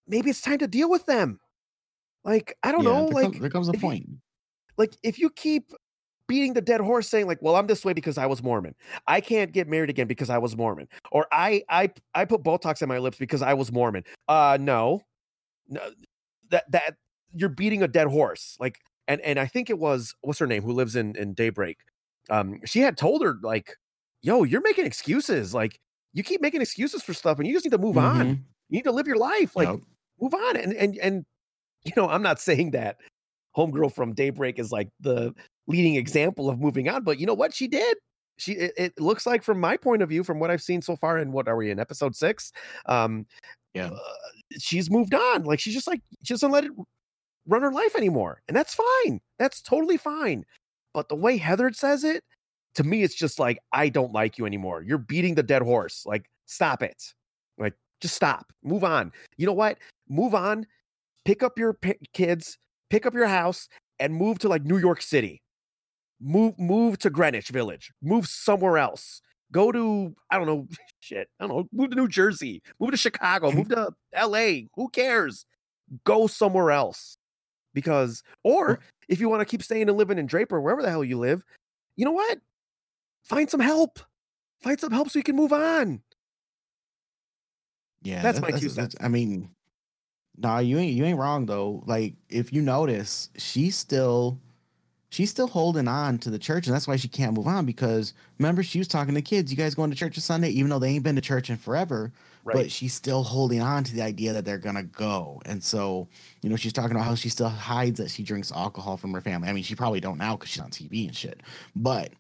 Speaker 2: maybe it's time to deal with them like i don't
Speaker 1: Yeah,
Speaker 2: know
Speaker 1: there
Speaker 2: like
Speaker 1: comes, there comes a
Speaker 2: if you-
Speaker 1: point.
Speaker 2: like if you keep beating the dead horse saying like well i'm this way because i was mormon. I can't get married again because i was mormon. Or i i i put botox in my lips because i was mormon. Uh no. No that that you're beating a dead horse. Like and and i think it was what's her name who lives in in daybreak? Um she had told her like yo you're making excuses. Like you keep making excuses for stuff and you just need to move on.
Speaker 1: Mhm.
Speaker 2: you need to live your life. Like
Speaker 1: Yup.
Speaker 2: move on. And and and you know i'm not saying that homegirl from daybreak is like the leading example of moving on but you know what? She did. She it, it looks like from my point of view from what i've seen so far in what are we in episode six um
Speaker 1: Yeah.
Speaker 2: uh, she's moved on. Like she's just like she doesn't let it run her life anymore and that's fine. That's totally fine. But the way heather says it to me it's just like i don't like you anymore. You're beating the dead horse. Like stop it. Like just stop. Move on. You know what? Move on. Pick up your p- kids pick up your house and move to like new york city move move to greenwich village move somewhere else. Go to i don't know shit i don't know move to new jersey move to chicago move to la who cares? Go somewhere else. Because or if you want to keep staying and living in draper wherever the hell you live you know what? Find some help. Find some help so you can move on.
Speaker 1: Yeah,
Speaker 2: That's
Speaker 1: that-
Speaker 2: my two cents.
Speaker 1: I mean, nah, you ain't you ain't wrong though. Like if you notice, she's still she's still holding on to the church, and that's why she can't move on. Because remember, she was talking to kids. You guys going to church on Sunday, even though they ain't been to church in forever. But she's still holding on to the idea that they're gonna go, and so you know she's talking about how she still hides that she drinks alcohol from her family. I mean, she probably don't now because she's on TV and shit. But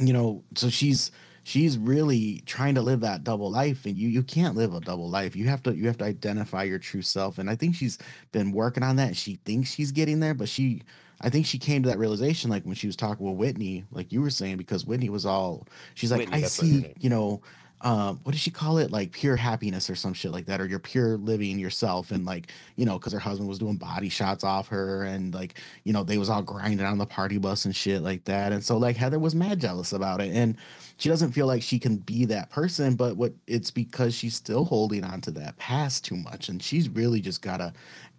Speaker 1: you know, so she's she's really trying to live that double life and you you can't live a double life you have to you have to identify your true self and i think she's been working on that she thinks she's getting there but she i think she came to that realization like when she was talking with whitney like you were saying because whitney was all she's like
Speaker 2: Whitney,
Speaker 1: i see you know um, what did she call it? Like pure happiness or some shit like that, or you're pure living yourself. And like, you know, because her husband was doing body shots off her, and like, you know, they was all grinding on the party bus and shit like that. And so like Heather was mad jealous about it, and she doesn't feel like she can be that person. But what it's because she's still holding on to that past too much, and she's really just gotta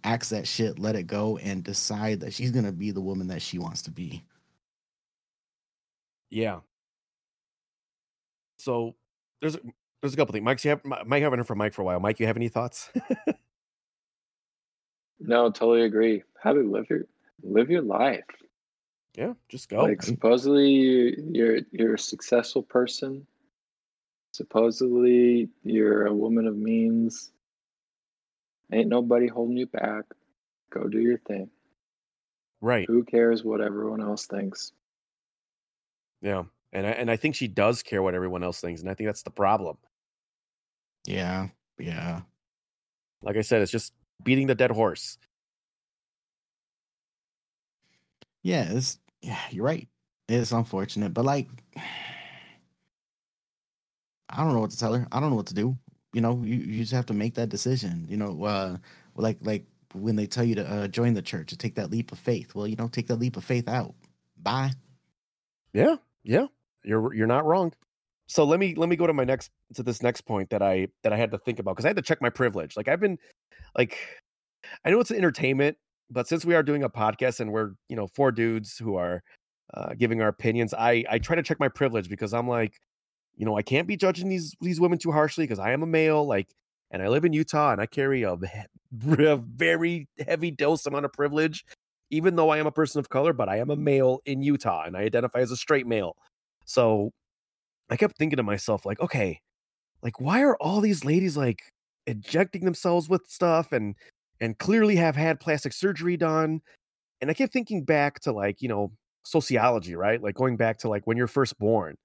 Speaker 1: axe that shit, let it go, and decide that she's gonna be the woman that she wants to be.
Speaker 2: Yeah. So there's a, there's a couple things. Mike's you have Mike having it for Mike for a while. Mike, you have any thoughts?
Speaker 3: No, totally agree. How to live your live your life.
Speaker 2: yeah, just go.
Speaker 3: like supposedly you- you're you're a successful person. Supposedly you're a woman of means. Ain't nobody holding you back. Go do your thing.
Speaker 2: right.
Speaker 3: Who cares what everyone else thinks?
Speaker 2: Yeah. And I, and I think she does care what everyone else thinks, and I think that's the problem.
Speaker 1: Yeah, yeah.
Speaker 2: Like I said, it's just beating the dead horse.
Speaker 1: Yeah, it's yeah, you're right. It's unfortunate, but like I don't know what to tell her. I don't know what to do. You know, you, you just have to make that decision. You know, uh like like when they tell you to uh, join the church to take that leap of faith. Well, you know, take that leap of faith out. Bye.
Speaker 2: Yeah, yeah, you're you're not wrong. So let me let me go to my next to this next point that I that I had to think about because I had to check my privilege. Like I've been like I know it's entertainment, but since we are doing a podcast and we're you know four dudes who are uh, giving our opinions, I I try to check my privilege because I'm like, you know, I can't be judging these these women too harshly because I am a male, like, and I live in Utah and I carry a, a very heavy dose amount of privilege, even though I am a person of color, but I am a male in Utah and I identify as a straight male. So I kept thinking to myself, like, okay, like why are all these ladies like injecting themselves with stuff and and clearly have had plastic surgery done? And I kept thinking back to like, you know, sociology, right? Like going back to like when you're first born.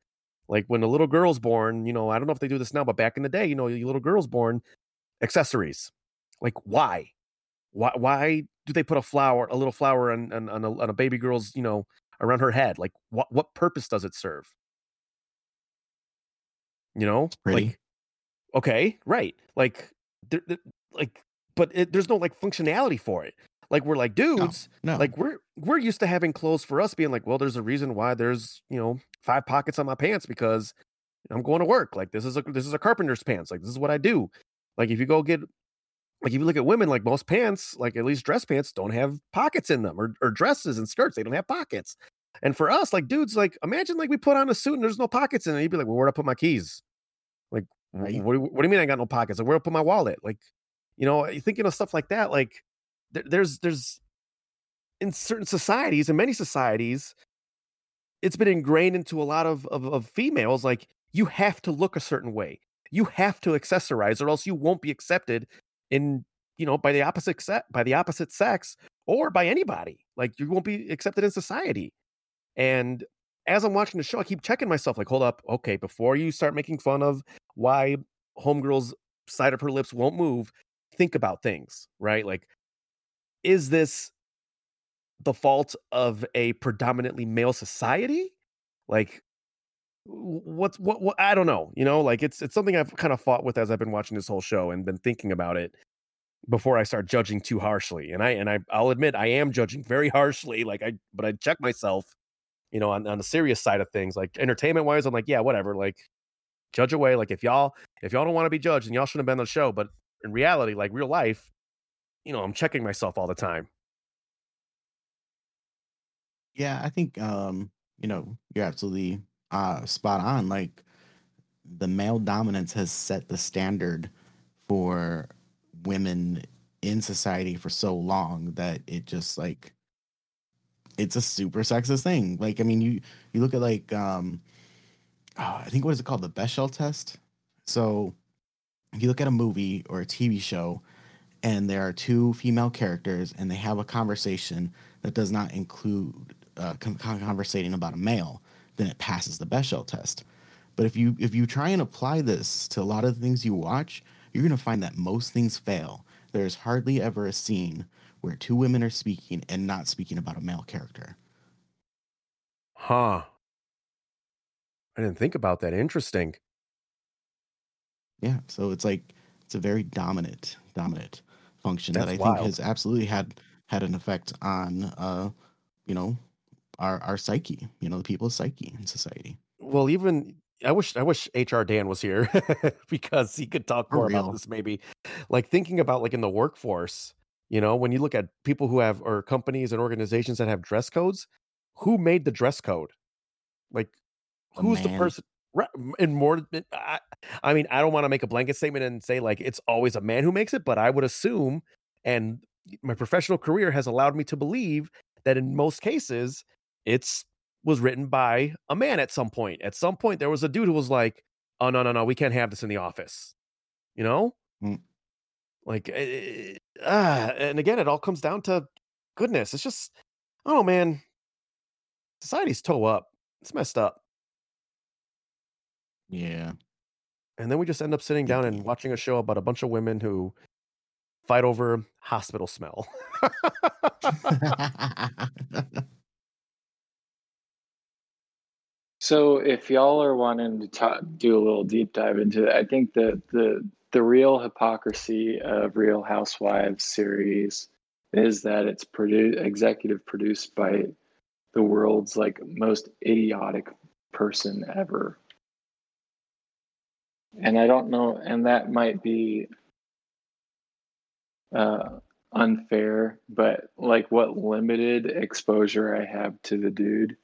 Speaker 2: Like when a little girl's born, you know, I don't know if they do this now, but back in the day, you know, your little girl's born, accessories. Like why? Why why do they put a flower, a little flower on on, on, a, on a baby girl's, you know, around her head? Like what what purpose does it serve? You know, like okay, right? Like there, there- like, but it, there's no like functionality for it. Like we're like dudes,
Speaker 1: No.
Speaker 2: like we're we're used to having clothes for us being like, well, there's a reason why there's you know five pockets on my pants because I'm going to work. Like this is a this is a carpenter's pants. Like this is what I do. Like if you go get like if you look at women, like most pants, like at least dress pants, don't have pockets in them, or or dresses and skirts, they don't have pockets. And for us, like dudes, like imagine like we put on a suit and there's no pockets in it. You'd be like, well, where'd I put my keys? Like, what, do you- what do you mean I got no pockets? Like, where'd I put my wallet? Like, you know, thinking of stuff like that. Like, there's there's in certain societies, in many societies, it's been ingrained into a lot of, of of females. Like, you have to look a certain way. You have to accessorize, or else you won't be accepted in you know by the opposite by the opposite sex or by anybody. Like, you won't be accepted in society. And as I'm watching the show, I keep checking myself. Like, hold up, okay, before you start making fun of why homegirl's side of her lips won't move, think about things, right? Like, is this the fault of a predominantly male society? Like, what's what, what? I don't know. You know, like it's it's something I've kind of fought with as I've been watching this whole show and been thinking about it before I start judging too harshly. And I and I I'll admit I am judging very harshly. Like I, but I check myself, you know, on on the serious side of things. Like entertainment wise, I'm like, yeah, whatever. Like judge away. Like if y'all if y'all don't want to be judged, then y'all shouldn't have been on the show. But in reality, like real life, you know, I'm checking myself all the time.
Speaker 1: Yeah, I think um, you know, you're absolutely uh spot on. Like the male dominance has set the standard for women in society for so long that it just like it's a super sexist thing. Like I mean you you look at like um oh, I think what is it called? The Bechdel test. So if you look at a movie or a TV show and there are two female characters and they have a conversation that does not include uh, con- con- conversating about a male, then it passes the Bechdel test. But if you if you try and apply this to a lot of the things you watch, you're gonna find that most things fail. There's hardly ever a scene where two women are speaking and not speaking about a male character.
Speaker 2: Huh. I didn't think about that. Interesting.
Speaker 1: Yeah, so it's like it's a very dominant dominant function that I
Speaker 2: wild.
Speaker 1: think has absolutely had had an effect on uh you know our our psyche, you know, the people's psyche in society.
Speaker 2: Well, even I wish I wish HR Dan was here because he could talk more about this maybe. Like thinking about like in the workforce, you know, when you look at people who have or companies and organizations that have dress codes, who made the dress code? Like who's the
Speaker 1: man.
Speaker 2: person right, and more I, I mean, I don't want to make a blanket statement and say like it's always a man who makes it, but I would assume and my professional career has allowed me to believe that in most cases it's was written by a man at some point. At some point, there was a dude who was like, "Oh no, no, no, we can't have this in the office," you know,
Speaker 1: Mm.
Speaker 2: like, ah, and again, it all comes down to goodness. It's just, oh man, society's toe up. It's messed up,
Speaker 1: Yeah.
Speaker 2: And then we just end up sitting down and
Speaker 1: mm-hmm.
Speaker 2: watching a show about a bunch of women who fight over hospital smell.
Speaker 3: So if y'all are wanting to ta do a little deep dive into it, I think that the the real hypocrisy of Real Housewives series is that it's produced executive produced by the world's like most idiotic person ever. And I don't know, and that might be uh, unfair, but like what limited exposure I have to the dude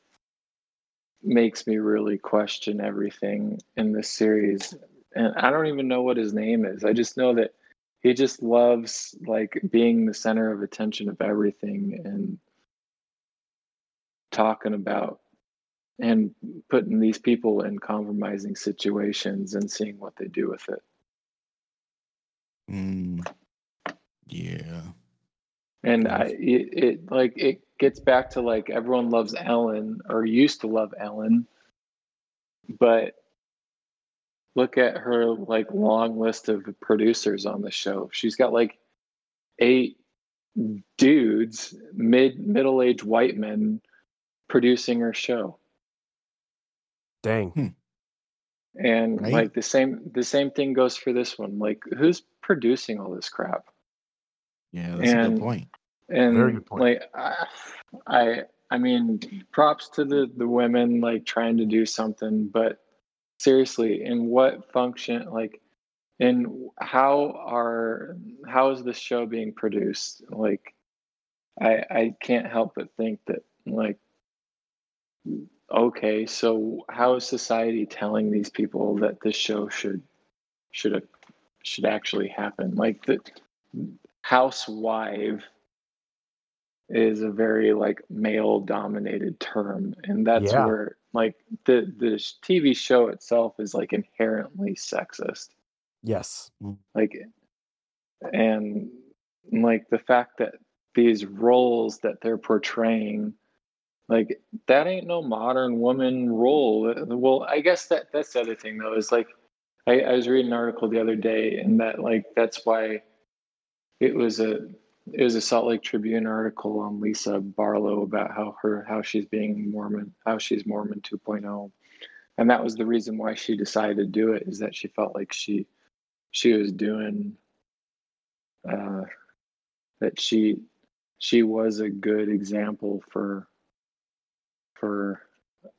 Speaker 3: makes me really question everything in this series. And I don't even know what his name is. I just know that he just loves like being the center of attention of everything and talking about and putting these people in compromising situations and seeing what they do with it.
Speaker 1: Mm. Yeah.
Speaker 3: And I it, it like it gets back to like everyone loves Ellen or used to love Ellen, but look at her like long list of producers on the show. She's got like eight dudes, mid middle aged white men producing her show.
Speaker 2: Dang. Hmm.
Speaker 3: And
Speaker 1: Right.
Speaker 3: like the same the same thing goes for this one. Like who's producing all this crap?
Speaker 1: Yeah, that's a
Speaker 3: And-
Speaker 1: good point.
Speaker 3: and
Speaker 2: Very good point.
Speaker 3: like I, I i mean props to the the women like trying to do something but seriously in what function like in how are how is this show being produced like i i can't help but think that like okay so how is society telling these people that this show should should should actually happen like the housewife is a very like male dominated term and that's
Speaker 2: Yeah.
Speaker 3: where like the the tv show itself is like inherently sexist
Speaker 2: Yes.
Speaker 3: like and like the fact that these roles that they're portraying like that ain't no modern woman role. Well i guess that that's the other thing though is like I, I was reading an article the other day and that like that's why it was a it was a Salt Lake Tribune article on Lisa Barlow about how her how she's being Mormon how she's Mormon 2.0 and that was the reason why she decided to do it is that she felt like she she was doing uh, that she she was a good example for for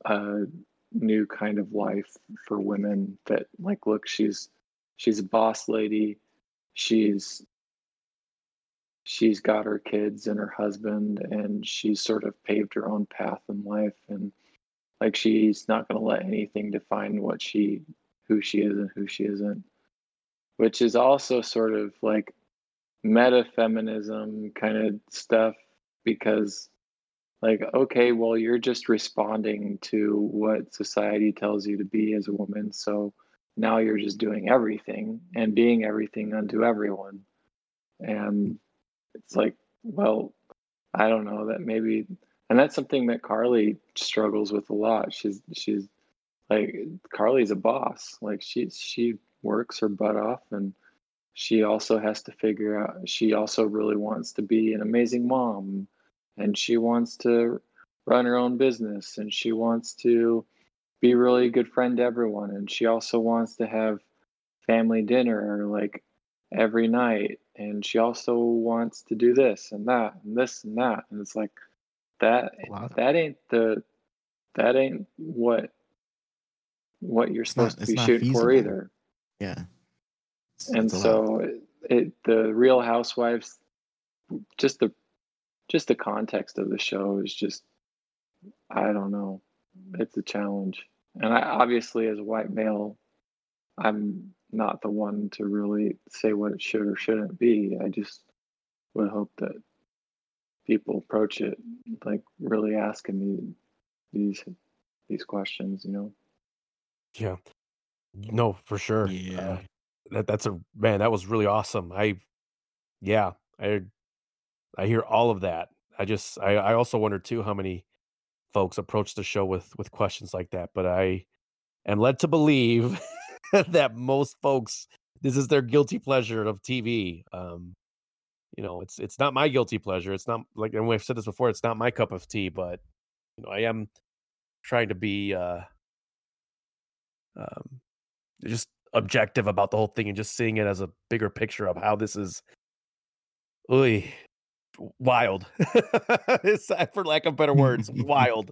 Speaker 3: a new kind of life for women that like look she's she's a boss lady. She's she's got her kids and her husband and she's sort of paved her own path in life. And like she's not going to let anything define what she who she is and who she isn't. Which is also sort of like meta feminism kind of stuff because like okay well you're just responding to what society tells you to be as a woman so now you're just doing everything and being everything unto everyone and it's like well i don't know that maybe and that's something that carly struggles with a lot she's she's like Carly's a boss. Like she she works her butt off and she also has to figure out she also really wants to be an amazing mom and she wants to run her own business and she wants to be really good friend to everyone and she also wants to have family dinner like every night and she also wants to do this and that and this and that and it's like that that ain't the that ain't what what you're supposed not, to be shooting feasible. for either.
Speaker 1: Yeah.
Speaker 3: It's, and it's so it, it the real housewives just the just the context of the show is just i don't know. It's a challenge. And i obviously as a white male i'm not the one to really say what it should or shouldn't be. I just would hope that people approach it like really asking me these these questions you know?
Speaker 2: Yeah. No for sure.
Speaker 1: Yeah. Uh,
Speaker 2: that that's a man that was really awesome. I yeah i I hear all of that. I just I, I also wonder too how many folks approach the show with with questions like that. But I am led to believe that most folks this is their guilty pleasure of TV. Um, you know, it's it's not my guilty pleasure. It's not like and we've said this before. It's not my cup of tea. But you know, I am trying to be uh, um, just objective about the whole thing and just seeing it as a bigger picture of how this is. Oy, wild. for lack of better words, wild.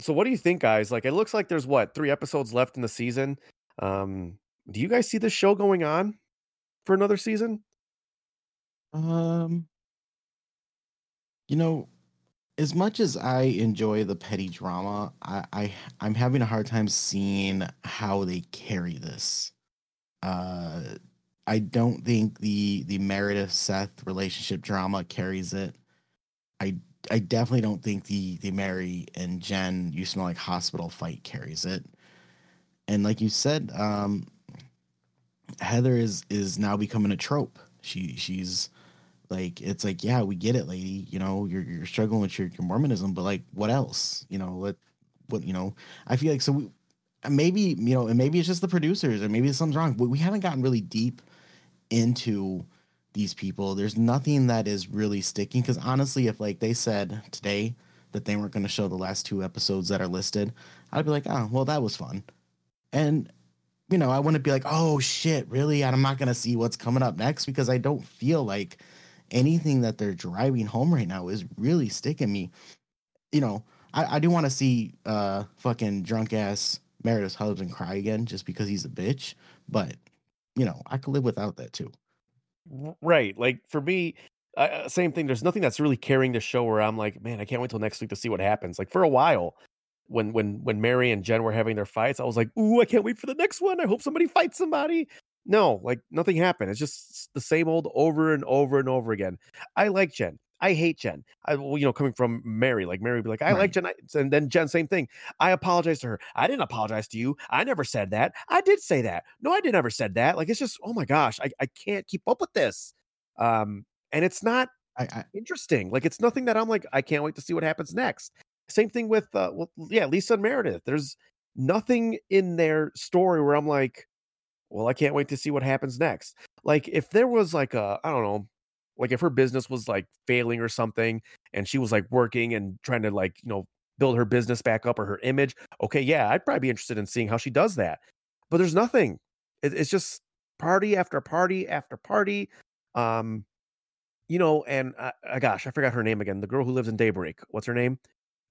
Speaker 2: So what do you think, guys? Like it looks like there's what, three episodes left in the season. Um, do you guys see this show going on for another season?
Speaker 1: Um you know, as much as I enjoy the petty drama, I, I I'm having a hard time seeing how they carry this. Uh I don't think the the Meredith Seth relationship drama carries it. I I definitely don't think the the Mary and Jen you smell like hospital fight carries it. And like you said, um, Heather is is now becoming a trope. She she's like it's like yeah we get it lady you know you're you're struggling with your, your Mormonism but like what else you know what what you know I feel like so we, maybe you know and maybe it's just the producers or maybe something's wrong but we haven't gotten really deep into these people. There's nothing that is really sticking because honestly, if like they said today that they weren't going to show the last two episodes that are listed, I'd be like, oh, well, that was fun. And you know, I wouldn't be like, oh shit, really? I'm not going to see what's coming up next because I don't feel like anything that they're driving home right now is really sticking me. You know, I, I do want to see uh fucking drunk ass Meredith Husband cry again just because he's a bitch, but you know, I could live without that too.
Speaker 2: Right. Like for me, uh, same thing. There's nothing that's really carrying the show where I'm like, man, I can't wait till next week to see what happens. Like for a while, when when when Mary and Jen were having their fights, I was like, ooh, I can't wait for the next one. I hope somebody fights somebody. No, like nothing happened. It's just the same old over and over and over again. I like Jen. I hate Jen. I, well, you know, coming from Mary, like Mary would be like, I right. like Jen. And then Jen, same thing. I apologize to her. I didn't apologize to you. I never said that. I did say that. No, I did never said that. Like, it's just, oh my gosh, I, I can't keep up with this. Um, and it's not I, I, interesting. Like, it's nothing that I'm like, I can't wait to see what happens next. Same thing with, uh, well, yeah, Lisa and Meredith. There's nothing in their story where I'm like, well, I can't wait to see what happens next. Like, if there was like a, I don't know, like if her business was like failing or something and she was like working and trying to like you know build her business back up or her image okay yeah i'd probably be interested in seeing how she does that. But there's nothing. It, it's just party after party after party um you know and uh, uh, gosh i forgot her name again the girl who lives in daybreak what's her name?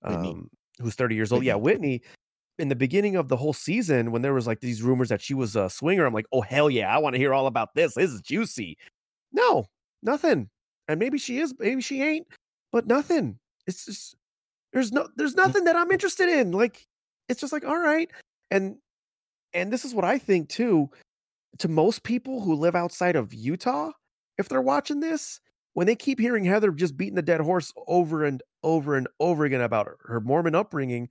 Speaker 1: Whitney. um
Speaker 2: who's 30 years old? Whitney. yeah whitney. In the beginning of the whole season when there was like these rumors that she was a swinger i'm like oh hell yeah i want to hear all about this. This is juicy. No Nothing. And maybe she is, maybe she ain't, but nothing. It's just there's no there's mm. nothing that I'm interested in. Like it's just like, all right. And and this is what I think too. To most people who live outside of Utah, if they're watching this, when they keep hearing Heather just beating the dead horse over and over and over again about her, her Mormon upbringing,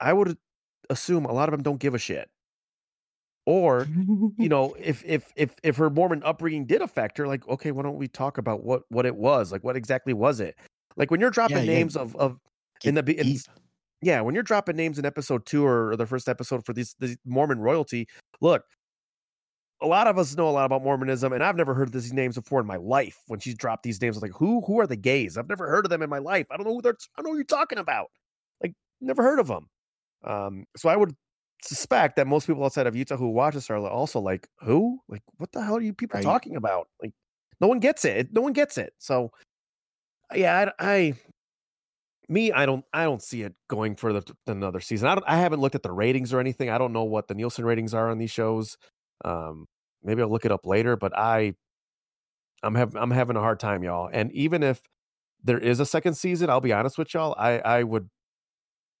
Speaker 2: I would assume a lot of them don't give a shit or you know if if if if her mormon upbringing did affect her like okay why don't we talk about what what it was like what exactly was it Like when you're dropping
Speaker 1: Yeah, yeah.
Speaker 2: names of of in the in, yeah, when you're dropping names in episode two or, or the first episode for these the Mormon royalty, look, a lot of us know a lot about Mormonism, and I've never heard these names before in my life. When she's dropped these names, I was like, who who are the gays? I've never heard of them in my life. I don't know who they're. I don't know who you're talking about. Like, never heard of them. Um, so I would suspect that most people outside of Utah who watch this are also like, who? Like, what the hell are you people
Speaker 1: Right.
Speaker 2: talking about? Like, no one gets it. No one gets it. So, yeah, I, I me, I don't, I don't see it going further th- than another season. I don't, I haven't looked at the ratings or anything. I don't know what the Nielsen ratings are on these shows. Um, maybe I'll look it up later. But I, I'm having, I'm having a hard time, y'all. And even if there is a second season, I'll be honest with y'all, I, I would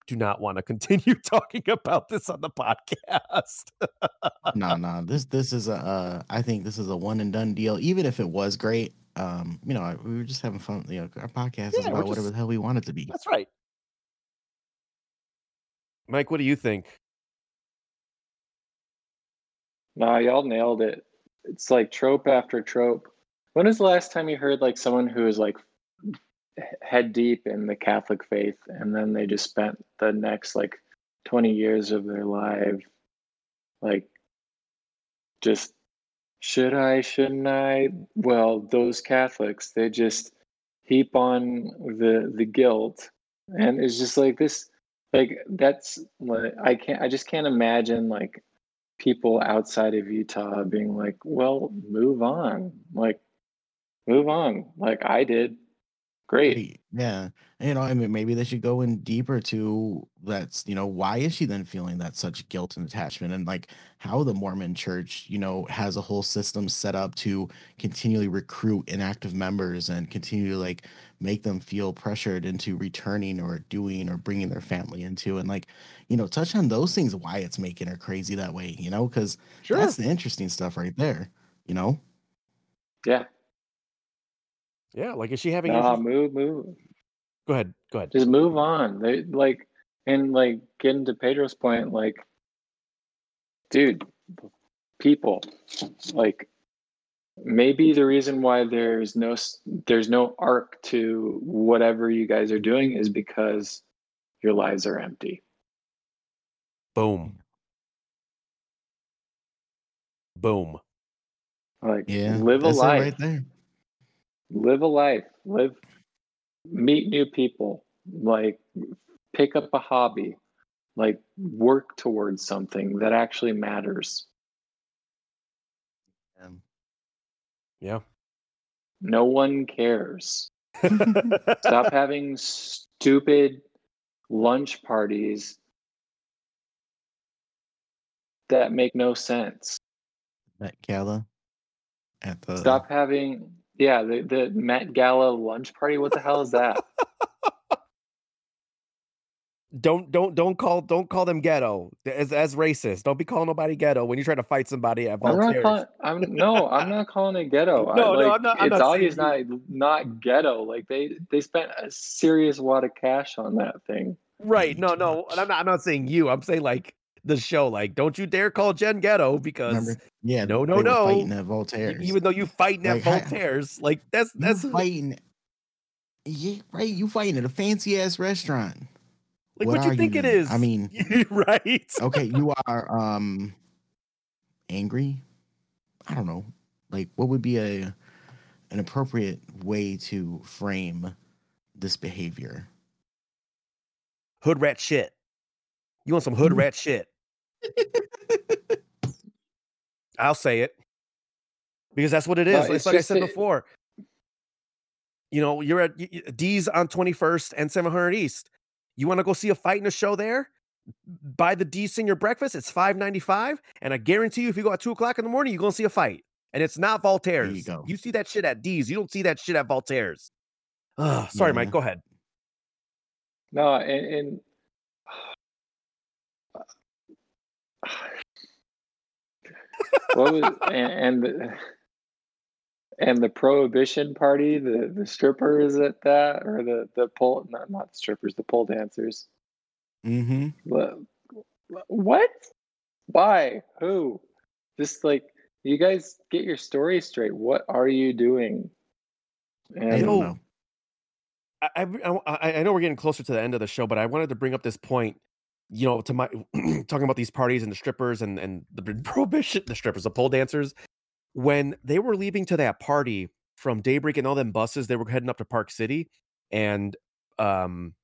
Speaker 2: do not want to continue talking about this on the podcast.
Speaker 1: no, no. This this is a. Uh, I think this is a one and done deal. Even if it was great, um, you know, we were just having fun. You know, our podcast is
Speaker 2: Yeah, we're
Speaker 1: about whatever the hell we want it to be.
Speaker 2: That's right. Mike, what do you think?
Speaker 3: Nah, y'all nailed it. It's like trope after trope. When was the last time you heard like someone who is like h- head deep in the Catholic faith and then they just spent the next like 20 years of their life like just should I, shouldn't I? Well, those Catholics, they just heap on the the guilt and it's just like this like that's what I can't I just can't imagine like people outside of Utah being like, well, move on. Like, move on. Like I did. Great.
Speaker 1: Yeah. You know, I mean, maybe they should go in deeper to that's, you know, why is she then feeling that such guilt and attachment and like how the Mormon church, you know, has a whole system set up to continually recruit inactive members and continue to like make them feel pressured into returning or doing or bringing their family into and like, you know, touch on those things, why it's making her crazy that way, you know, because that's the interesting stuff right there, you know?
Speaker 3: Yeah.
Speaker 2: Yeah, like is she having?
Speaker 3: Nah,
Speaker 2: issues-
Speaker 3: move, move.
Speaker 2: Go ahead. Go ahead.
Speaker 3: Just move on. They like and like getting to Pedro's point, like, dude, people, like maybe the reason why there's no there's no arc to whatever you guys are doing is because your lives are empty.
Speaker 2: Boom. Boom.
Speaker 3: Like
Speaker 1: Yeah.
Speaker 3: live a life.
Speaker 1: right there.
Speaker 3: Live a life live meet new people like pick up a hobby like work towards something that actually matters.
Speaker 1: Um,
Speaker 2: Yeah.
Speaker 3: no one cares. Stop having stupid lunch parties that make no sense.
Speaker 1: Met Gala at the
Speaker 3: stop having yeah the, the met gala lunch party what the hell is that
Speaker 2: don't don't don't call don't call them ghetto as as racist. Don't be calling nobody ghetto when you try to fight somebody at
Speaker 3: I'm not
Speaker 2: Voltaire's.
Speaker 3: calling. I'm no. I'm not calling it ghetto. I,
Speaker 2: No, no, I'm not- I'm
Speaker 3: it's
Speaker 2: not
Speaker 3: obvious not not ghetto. Like they they spent a serious wad of cash on that thing.
Speaker 2: right? No, no. And I'm not. I'm not saying you. I'm saying like the show. Like, don't you dare call Jen ghetto because
Speaker 1: remember? Yeah,
Speaker 2: No, no, no.
Speaker 1: Fighting at Voltaire's.
Speaker 2: even though you fighting at
Speaker 1: Like, hi-
Speaker 2: Voltaire's, like that's that's
Speaker 1: fighting. Yeah, right. You fighting at a fancy ass restaurant.
Speaker 2: like
Speaker 1: what
Speaker 2: what, you think
Speaker 1: you
Speaker 2: it is.
Speaker 1: I mean-
Speaker 2: right?
Speaker 1: Okay, you are um angry. I don't know. Like, what would be a an appropriate way to frame this behavior?
Speaker 2: hood rat shit. You want some hood rat shit? I'll say it because that's what it is.
Speaker 3: No,
Speaker 2: it's
Speaker 3: it's
Speaker 2: like I said
Speaker 3: that-
Speaker 2: before. You know, you're at D's on 21st and 700 East. You want to go see a fight in a show there? Buy the D Senior breakfast. It's five ninety five, and I guarantee you, if you go at two o'clock in the morning, you're gonna see a fight, and it's not Voltaire's.
Speaker 1: go.
Speaker 2: You see that shit at D's. You don't see that shit at Voltaire's. Ugh, sorry,
Speaker 1: Yeah.
Speaker 2: Mike. Mm-hmm. Go ahead.
Speaker 3: No, and, and what was and, and the and the prohibition party, the the strippers at that, or the the pole not not the strippers, the pole dancers.
Speaker 1: Mm-hmm.
Speaker 3: What? What? Why? Who? Just like you guys get your story straight. What are you doing?
Speaker 1: I don't
Speaker 2: know.
Speaker 1: know.
Speaker 2: I, I I know we're getting closer to the end of the show, but I wanted to bring up this point. You know, to my talking about these parties and the strippers and and the prohibition, the strippers, the pole dancers. When they were leaving to that party from Daybreak and all them buses, they were heading up to Park City, and um,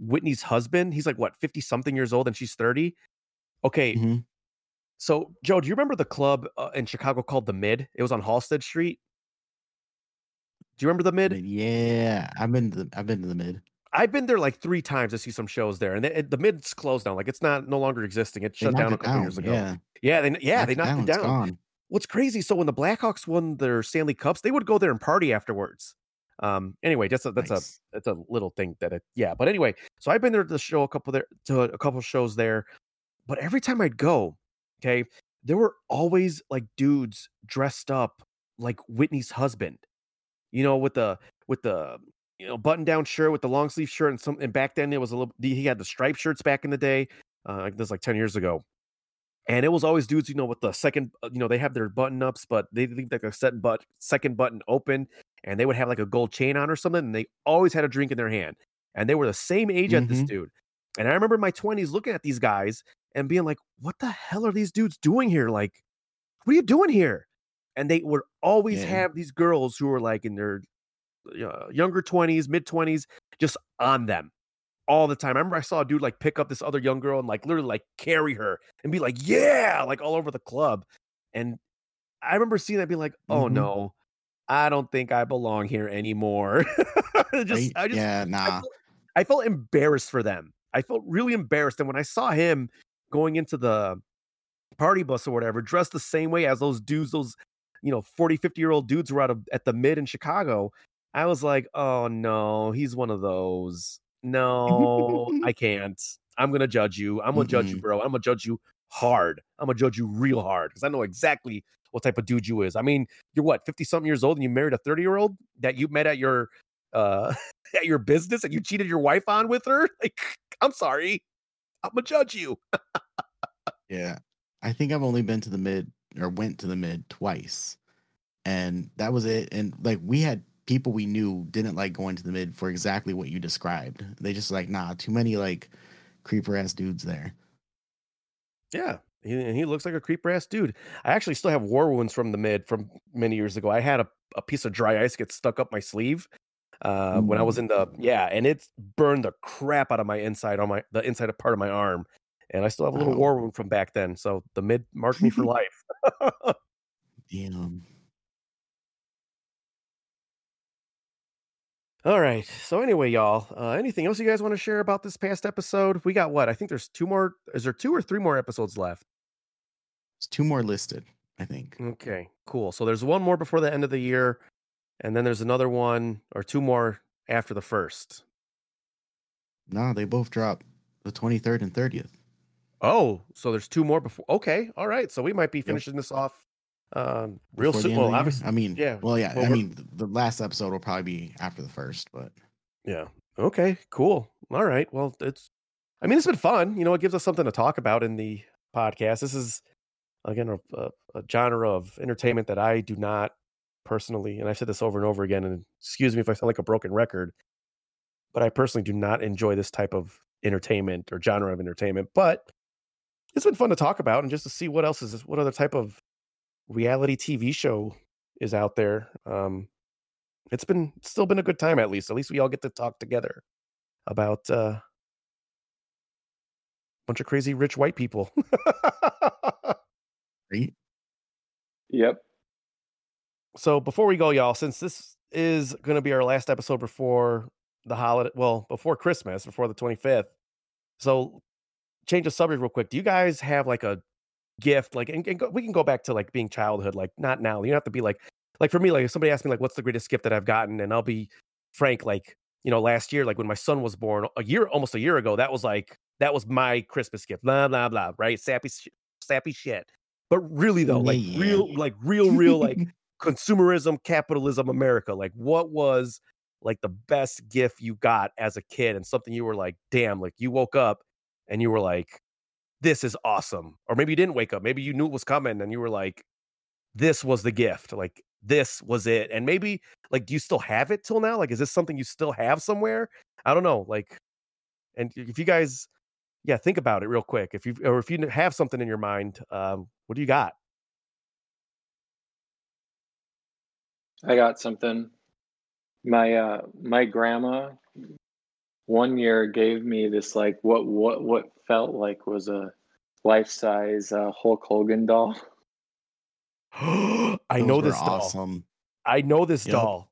Speaker 2: Whitney's husband, he's like what fifty something years old, and she's thirty. Okay,
Speaker 1: Mhm.
Speaker 2: so Joe, do you remember the club uh, in Chicago called the Mid? It was on Halsted Street. Do you remember the Mid?
Speaker 1: Mid, Yeah, I've been to the I've been to the mid.
Speaker 2: I've been there like three times to see some shows there, and the, the mid's closed now. Like it's not no longer existing. It shut
Speaker 1: knocked
Speaker 2: down a
Speaker 1: it
Speaker 2: couple years ago.
Speaker 1: Yeah,
Speaker 2: Yeah, they yeah they knocked it down. What's crazy? So when the Blackhawks won their Stanley Cups, they would go there and party afterwards. Um. Anyway, that's a that's a that's a little thing that it yeah. But anyway, so I've been there to the show a couple there to a couple shows there, but every time I'd go, okay, there were always like dudes dressed up like Whitney's husband, you know, with the with the you know button down shirt with the long sleeve shirt and some and back then it was a little he had the striped shirts back in the day, uh, like this like ten years ago. And it was always dudes, you know, with the second, uh, you know, they have their button ups, but they leave like a set but second button open, and they would have like a gold chain on or something, and they always had a drink in their hand, and they were the same age as this
Speaker 1: Mhm.
Speaker 2: dude. And I remember in my twenties looking at these guys and being like, "What the hell are these dudes doing here? Like, what are you doing here?" And they would always
Speaker 1: Yeah.
Speaker 2: have these girls who were like in their younger twenties, mid twenties, just on them all the time. I remember I saw a dude like pick up this other young girl and like literally like carry her and be like, yeah, like all over the club. And I remember seeing that be like, oh
Speaker 1: Mhm.
Speaker 2: no, I don't think I belong here anymore. just
Speaker 1: Right?
Speaker 2: I just
Speaker 1: yeah,
Speaker 2: I
Speaker 1: nah.
Speaker 2: felt, I felt embarrassed for them. I felt really embarrassed. And when I saw him going into the party bus or whatever, dressed the same way as those dudes, those, you know, 40, 50 year old dudes were out of, at the mid in Chicago, I was like, oh no, he's one of those. No, I can't. I'm going to judge you. I'm going to judge you, bro. I'm going to judge you hard. I'm going to judge you real hard because I know exactly what type of dude you is. I mean, you're what, 50 something years old and you married a 30 year old that you met at your, uh, at your business and you cheated your wife on with her? Like, I'm sorry. I'm gonna judge you.
Speaker 1: Yeah. I think I've only been to the mid or went to the mid twice. And that was it. And like we had people we knew didn't like going to the mid for exactly what you described. They just like, nah, too many like creeper ass dudes there.
Speaker 2: Yeah. He, and he looks like a creeper ass dude. I actually still have war wounds from the mid from many years ago. I had a, a piece of dry ice get stuck up my sleeve uh, when I was in the yeah, and it burned the crap out of my inside on my the inside of part of my arm, and I still have a little
Speaker 1: Wow.
Speaker 2: war wound from back then. So the mid marked me for life.
Speaker 1: Damn.
Speaker 2: All right. So anyway, y'all, uh, anything else you guys want to share about this past episode? We got what? I think there's two more. Is there two or three more episodes left?
Speaker 1: It's two more listed, I think.
Speaker 2: Okay, cool. So there's one more before the end of the year, and then there's another one or two more after the first.
Speaker 1: No, they both drop the 23rd and 30th.
Speaker 2: Oh, so there's two more before. Okay, all right. So we might be finishing this off um, real soon. Well, obviously,
Speaker 1: I mean,
Speaker 2: yeah,
Speaker 1: Well, yeah.
Speaker 2: well,
Speaker 1: I mean, the last episode will probably be after the first, but
Speaker 2: yeah. Okay, cool. All right. Well, it's. I mean, it's been fun. You know, it gives us something to talk about in the podcast. This is again a, a, a genre of entertainment that I do not personally, and I've said this over and over again. And excuse me if I sound like a broken record, but I personally do not enjoy this type of entertainment or genre of entertainment. But it's been fun to talk about and just to see what else is what other type of reality TV show is out there. Um, it's been it's still been a good time at least. At least we all get to talk together about uh, a bunch of crazy rich white people.
Speaker 1: right?
Speaker 3: Yep.
Speaker 2: so before we go, y'all, since this is going to be our last episode before the holiday, well, before Christmas, before the 25th. So change the subject real quick. Do you guys have like a gift? Like, and, and go, we can go back to like being childhood, like not now. You don't have to be like, like for me, like if somebody asked me like, what's the greatest gift that I've gotten? And I'll be frank, like, you know, last year, like when my son was born a year, almost a year ago, that was like, that was my Christmas gift, blah, blah, blah, right? Sappy, sh- sappy shit. But really though, like
Speaker 1: Yeah.
Speaker 2: real, like real, real, like consumerism, capitalism, America. Like, what was like the best gift you got as a kid and something you were like, damn, like you woke up and you were like, this is awesome. Or maybe you didn't wake up. Maybe you knew it was coming and you were like, this was the gift. Like, this was it. And maybe like, do you still have it till now? Like, is this something you still have somewhere? I don't know. Like, and if you guys, yeah, think about it real quick. If you or if you have something in your mind, um, what do you got?
Speaker 3: I got something. My uh my grandma one year gave me this like what what what felt like was a life size uh, Hulk Hogan doll.
Speaker 2: I know this doll. Awesome. I know this yep. doll.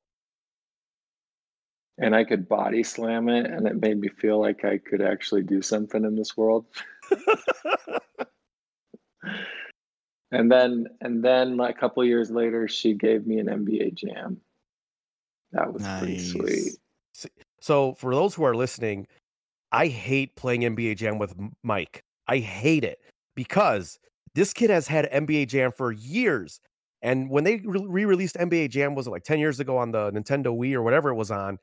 Speaker 3: And I could body slam it, and it made me feel like I could actually do something in this world. and then, and then a couple years later, she gave me an NBA Jam. That was nice. pretty sweet.
Speaker 2: So, for those who are listening, I hate playing NBA Jam with Mike. I hate it because this kid has had NBA Jam for years. And when they re released NBA Jam, was it like 10 years ago on the Nintendo Wii or whatever it was on?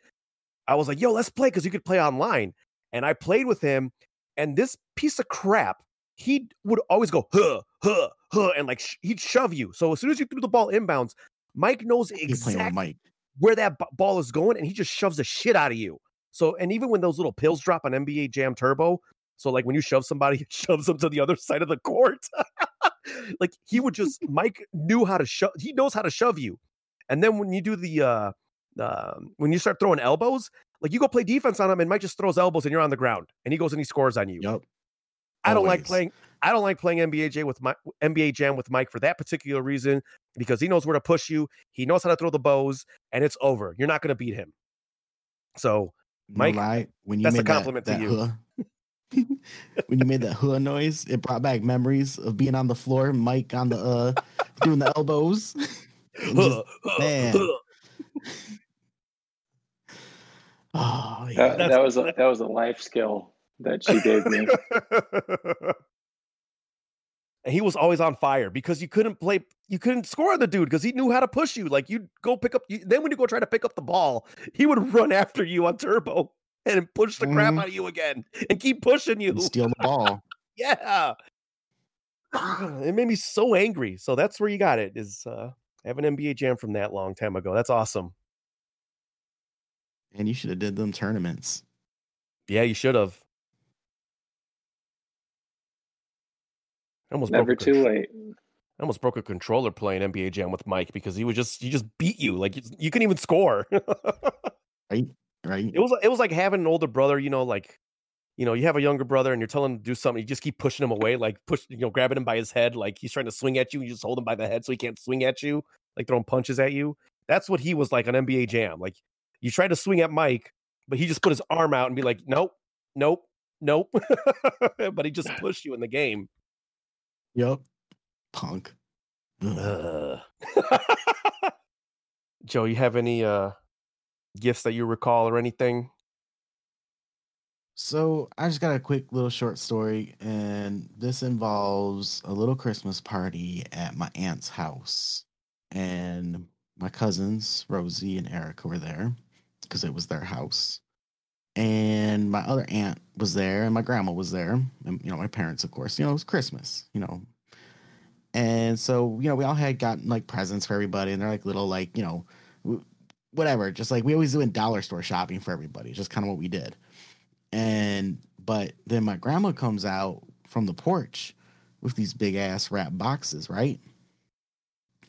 Speaker 2: I was like, yo, let's play because you could play online. And I played with him, and this piece of crap, he would always go, huh, huh, huh, and like sh- he'd shove you. So as soon as you threw the ball inbounds, Mike knows exactly Mike. Where that b- ball is going, and he just shoves the shit out of you. So, and even when those little pills drop on NBA Jam Turbo, so like when you shove somebody, it shoves them to the other side of the court. like he would just Mike knew how to shove. He knows how to shove you. And then when you do the uh, uh when you start throwing elbows, like you go play defense on him, and Mike just throws elbows, and you're on the ground, and he goes and he scores on you.
Speaker 1: Yep.
Speaker 2: I don't like playing. I don't like playing NBA Jam with my NBA Jam with Mike for that particular reason because he knows where to push you. He knows how to throw the bows, and it's over. You're not going to beat him. So, Mike, no when you that's a compliment that, that to you.
Speaker 1: when you made that huh noise, it brought back memories of being on the floor, Mike on the uh doing the elbows. just, man.
Speaker 3: oh yeah. That, that was a, that was a life skill that she gave me.
Speaker 2: And he was always on fire because you couldn't play you couldn't score on the dude because he knew how to push you like you'd go pick up you, then when you go try to pick up the ball he would run after you on turbo and push the crap mm-hmm. out of you again and keep pushing you. And
Speaker 1: steal the ball.
Speaker 2: yeah. It made me so angry. So that's where you got it. Is uh I have an NBA jam from that long time ago. That's awesome.
Speaker 1: And you should have did them tournaments.
Speaker 2: Yeah, you should have.
Speaker 3: Almost never too late.
Speaker 2: I almost broke a controller playing NBA Jam with Mike because he would just he just beat you like you, you couldn't even score.
Speaker 1: right? right?
Speaker 2: It was it was like having an older brother, you know, like you know, you have a younger brother and you're telling him to do something, you just keep pushing him away, like push, you know, grabbing him by his head, like he's trying to swing at you, and you just hold him by the head so he can't swing at you, like throwing punches at you. That's what he was like on NBA Jam. Like you try to swing at Mike, but he just put his arm out and be like, nope, nope, nope. but he just pushed you in the game.
Speaker 1: Yep. Punk.
Speaker 2: Joe, you have any uh gifts that you recall or anything?
Speaker 1: So I just got a quick little short story, and this involves a little Christmas party at my aunt's house. And my cousins, Rosie and Erica, were there because it was their house. And my other aunt was there, and my grandma was there, and you know, my parents, of course. You know, it was Christmas, you know. And so, you know, we all had gotten like presents for everybody, and they're like little, like, you know, whatever. Just like we always do in dollar store shopping for everybody. Just kind of what we did. And but then my grandma comes out from the porch with these big ass wrap boxes, right?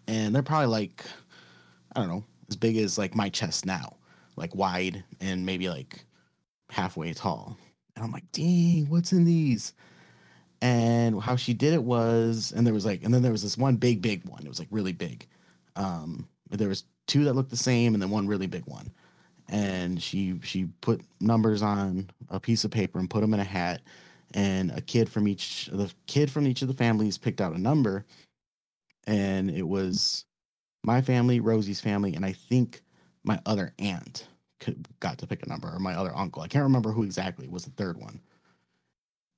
Speaker 1: And they're probably like, I don't know, as big as like my chest now, like wide and maybe like halfway tall. And I'm like, dang, what's in these? And how she did it was, and there was like, and then there was this one big, big one. It was like really big. Um, there was two that looked the same and then one really big one and she she put numbers on a piece of paper and put them in a hat and a kid from each the kid from each of the families picked out a number and it was my family rosie's family and i think my other aunt got to pick a number or my other uncle i can't remember who exactly was the third one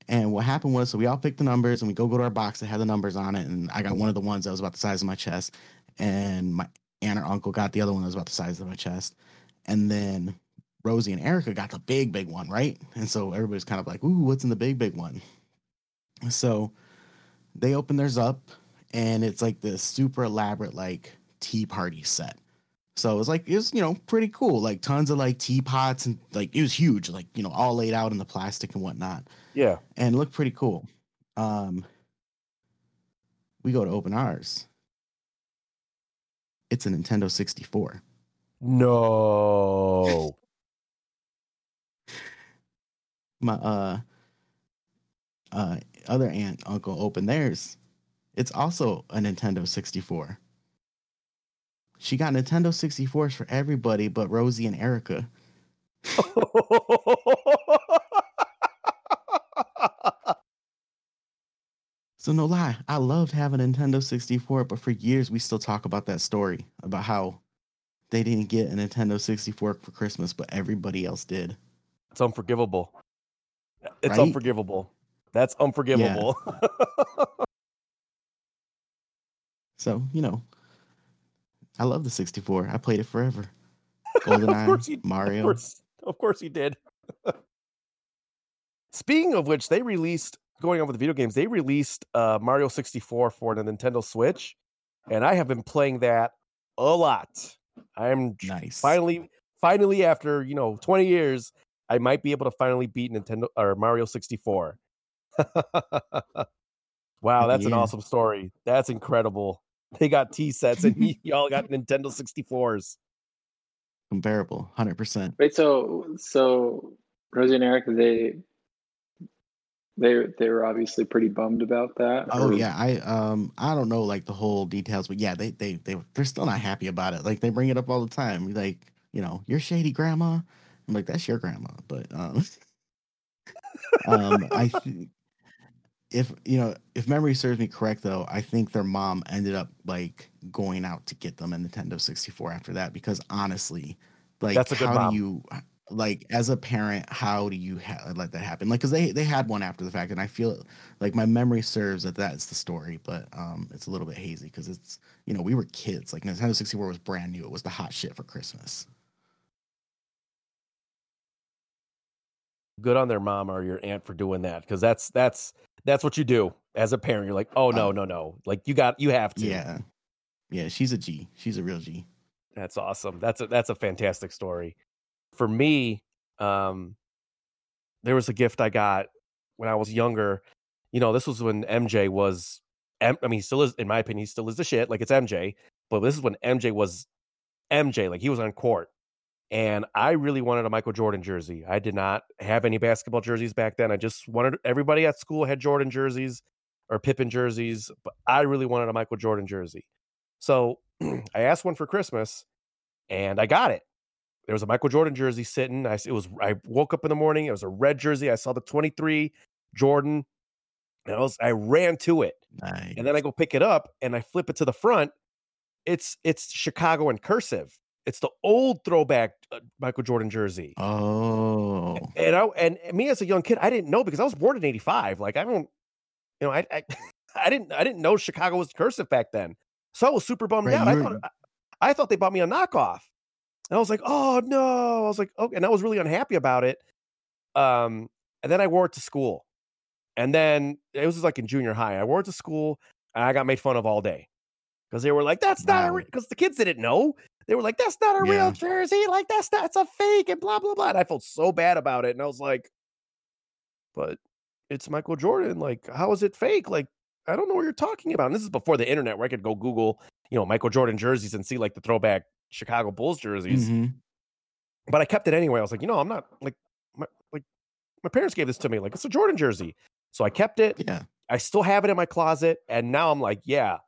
Speaker 1: and what happened was so we all picked the numbers and we go go to our box that had the numbers on it and i got one of the ones that was about the size of my chest and my aunt or uncle got the other one that was about the size of my chest. And then Rosie and Erica got the big, big one, right? And so everybody's kind of like, ooh, what's in the big, big one? So they open theirs up and it's like this super elaborate, like tea party set. So it was like it was you know pretty cool, like tons of like teapots and like it was huge, like you know all laid out in the plastic and whatnot,
Speaker 2: Yeah.
Speaker 1: and it looked pretty cool. Um, we go to open ours. It's a Nintendo 64.
Speaker 2: No.
Speaker 1: My uh uh other aunt uncle opened theirs. It's also a Nintendo 64. She got Nintendo 64s for everybody but Rosie and Erica. So no lie, I loved having a Nintendo 64, but for years we still talk about that story about how they didn't get a Nintendo 64 for Christmas, but everybody else did.
Speaker 2: it's unforgivable. It's
Speaker 1: Right?
Speaker 2: unforgivable. That's unforgivable.
Speaker 1: So, you know, I love the 64. I played it forever.
Speaker 2: of
Speaker 1: GoldenEye,
Speaker 2: course you
Speaker 1: Mario.
Speaker 2: Of course, of course he did. Speaking of which, they released going on with the video games. They released uh, Mario 64 for the Nintendo Switch, and I have been playing that a lot. I'm
Speaker 1: Nice.
Speaker 2: finally, finally, after you know 20 years, I might be able to finally beat Nintendo or Mario 64. wow, that's an awesome story. That's incredible. They got tea sets, and y- y'all got Nintendo 64s.
Speaker 1: Comparable, 100%.
Speaker 3: Wait, so so Rosie and Eric, they they they were obviously pretty bummed about that.
Speaker 1: Oh
Speaker 3: or-
Speaker 1: yeah, I um I don't know like the whole details, but yeah, they they they they're still not happy about it. Like they bring it up all the time. Like, you know, you're shady grandma. I'm like, that's your grandma. But um um I th- if you know, if memory serves me correct though, I think their mom ended up like going out to get them a Nintendo 64 after that because honestly, like
Speaker 2: That's a good
Speaker 1: how
Speaker 2: mom.
Speaker 1: do you like as a parent, how do you ha- let that happen? Like cuz they they had one after the fact and I feel like my memory serves that that's the story, but um it's a little bit hazy cuz it's you know, we were kids. Like Nintendo 64 was brand new. It was the hot shit for Christmas.
Speaker 2: good on their mom or your aunt for doing that because that's that's that's what you do as a parent. You're like, oh no,
Speaker 1: Uh,
Speaker 2: no, no, like you got you have to.
Speaker 1: Yeah. Yeah, she's a G. She's a real G.
Speaker 2: that's awesome. That's a that's a fantastic story. For me, um, there was a gift I got when I was younger. You know, this was when MJ was. M- I mean, he still is, in my opinion, he still is the shit. Like it's MJ, but this is when MJ was MJ. Like he was on court, and I really wanted a Michael Jordan jersey. I did not have any basketball jerseys back then. I just wanted everybody at school had Jordan jerseys or Pippen jerseys, but I really wanted a Michael Jordan jersey. So I asked one for Christmas, and I got it. There was a Michael Jordan jersey sitting. I it was. I woke up in the morning. It was a red jersey. I saw the twenty three Jordan, and I was. I ran to it,
Speaker 1: Nice.
Speaker 2: and then I go pick it up, and I flip it to the front. It's it's Chicago in cursive. It's the old throwback uh, Michael Jordan jersey.
Speaker 1: Oh.
Speaker 2: And I and me as a young kid, I didn't know because I was born in '85. Like I don't, you know, I I, I didn't I didn't know Chicago was cursive back then. So I was super bummed
Speaker 1: Right,
Speaker 2: out. I thought I, I thought they bought me a knockoff. And I was like, oh no. I was like, okay, and I was really unhappy about it. Um, and then I wore it to school. And then it was like in junior high. I wore it to school and I got made fun of all day. Because they were like, that's not because the kids didn't know. They were like, that's not a
Speaker 1: Yeah.
Speaker 2: real jersey. Like, that's not it's a fake and blah, blah, blah. And I felt so bad about it. And I was like, but it's Michael Jordan. Like, how is it fake? Like, I don't know what you're talking about. And this is before the internet where I could go Google, you know, Michael Jordan jerseys and see like the throwback Chicago Bulls jerseys.
Speaker 1: Mhm.
Speaker 2: But I kept it anyway. I was like, you know, I'm not like my like my parents gave this to me. Like, it's a Jordan jersey. So I kept it.
Speaker 1: Yeah.
Speaker 2: I still have it in my closet. And now I'm like, yeah,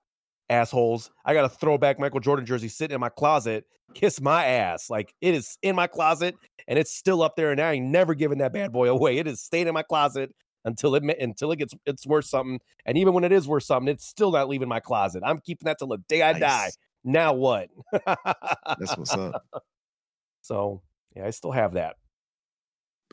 Speaker 2: assholes. I got a throwback Michael Jordan jersey sitting in my closet. Kiss my ass. Like it is in my closet and it's still up there. And I ain't never giving that bad boy away. It is staying in my closet until it until it gets it's worth something. And even when it is worth something, it's still not leaving my closet. I'm keeping that till the day I die. Now what?
Speaker 1: That's what's up.
Speaker 2: so yeah, I still have that.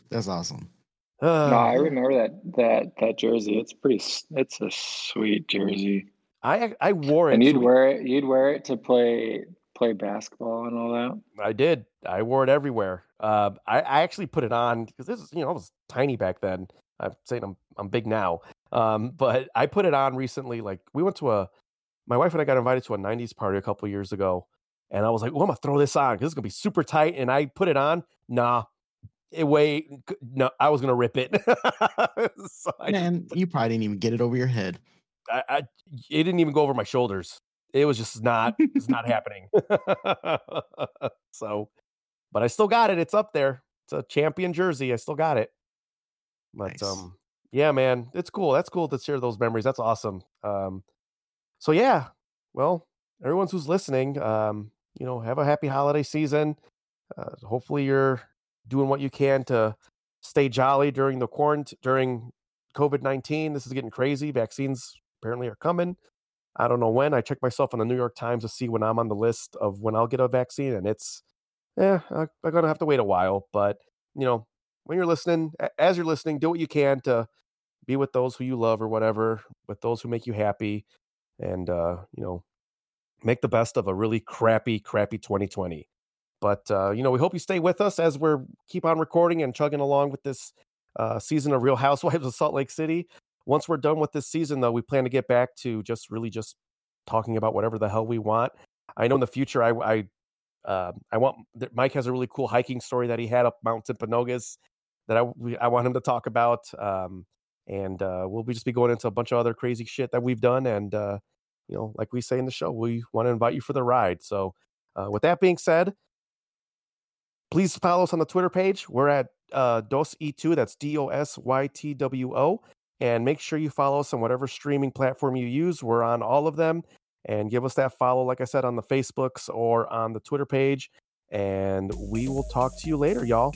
Speaker 1: That's awesome.
Speaker 3: Uh, No, I remember that that that jersey. It's pretty. It's a sweet jersey,
Speaker 2: I I wore it.
Speaker 3: and you'd
Speaker 2: to-
Speaker 3: wear it. You'd wear it to play play basketball and all that.
Speaker 2: I did. I wore it everywhere. Uh, I, I actually put it on because this is, you know, I was tiny back then. I'm saying I'm I'm big now. Um, but I put it on recently. Like we went to a my wife and I got invited to a 90s party a couple years ago. And I was like, well, I'm going to throw this on because it's going to be super tight. And I put it on. Nah, it wait. No, I was going to rip it.
Speaker 1: so Man, you probably didn't even get it over your head.
Speaker 2: I, I, it didn't even go over my shoulders. It was just not, it's not happening. so, but I still got it. It's up there. It's a champion jersey. I still got it. But nice. um, yeah, man, it's cool. That's cool to share those memories. That's awesome. Um, so yeah, well, everyone who's listening, um, you know, have a happy holiday season. Uh, hopefully, you're doing what you can to stay jolly during the quarantine during COVID nineteen. This is getting crazy. Vaccines apparently are coming. I don't know when. I checked myself on the New York Times to see when I'm on the list of when I'll get a vaccine, and it's yeah, I'm gonna have to wait a while. But you know, when you're listening, as you're listening, do what you can to be with those who you love or whatever, with those who make you happy, and uh, you know, make the best of a really crappy, crappy 2020. But uh, you know, we hope you stay with us as we're keep on recording and chugging along with this uh, season of Real Housewives of Salt Lake City. Once we're done with this season, though, we plan to get back to just really just talking about whatever the hell we want. I know in the future, I, I uh, I want Mike has a really cool hiking story that he had up Mount Timpanogos that I I want him to talk about. Um, and uh, we'll be just be going into a bunch of other crazy shit that we've done. And uh, you know, like we say in the show, we want to invite you for the ride. So, uh, with that being said, please follow us on the Twitter page. We're at uh, Dos E2. That's D O S Y T W O. And make sure you follow us on whatever streaming platform you use. We're on all of them. And give us that follow, like I said, on the Facebooks or on the Twitter page. And we will talk to you later, y'all.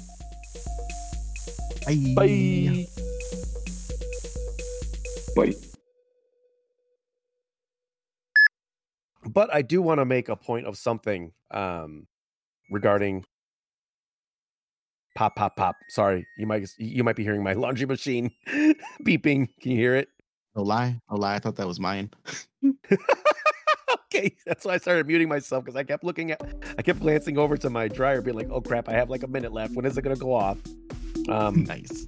Speaker 1: Bye.
Speaker 2: Bye.
Speaker 3: Bye.
Speaker 2: But I do want to make a point of something um, regarding pop, pop, pop. Sorry, you might you might be hearing my laundry machine beeping. Can you hear it?
Speaker 1: No lie, no lie. I thought that was mine.
Speaker 2: okay, that's why I started muting myself because I kept looking at, I kept glancing over to my dryer, being like, "Oh crap, I have like a minute left. When is it gonna go off?"
Speaker 1: Um, nice.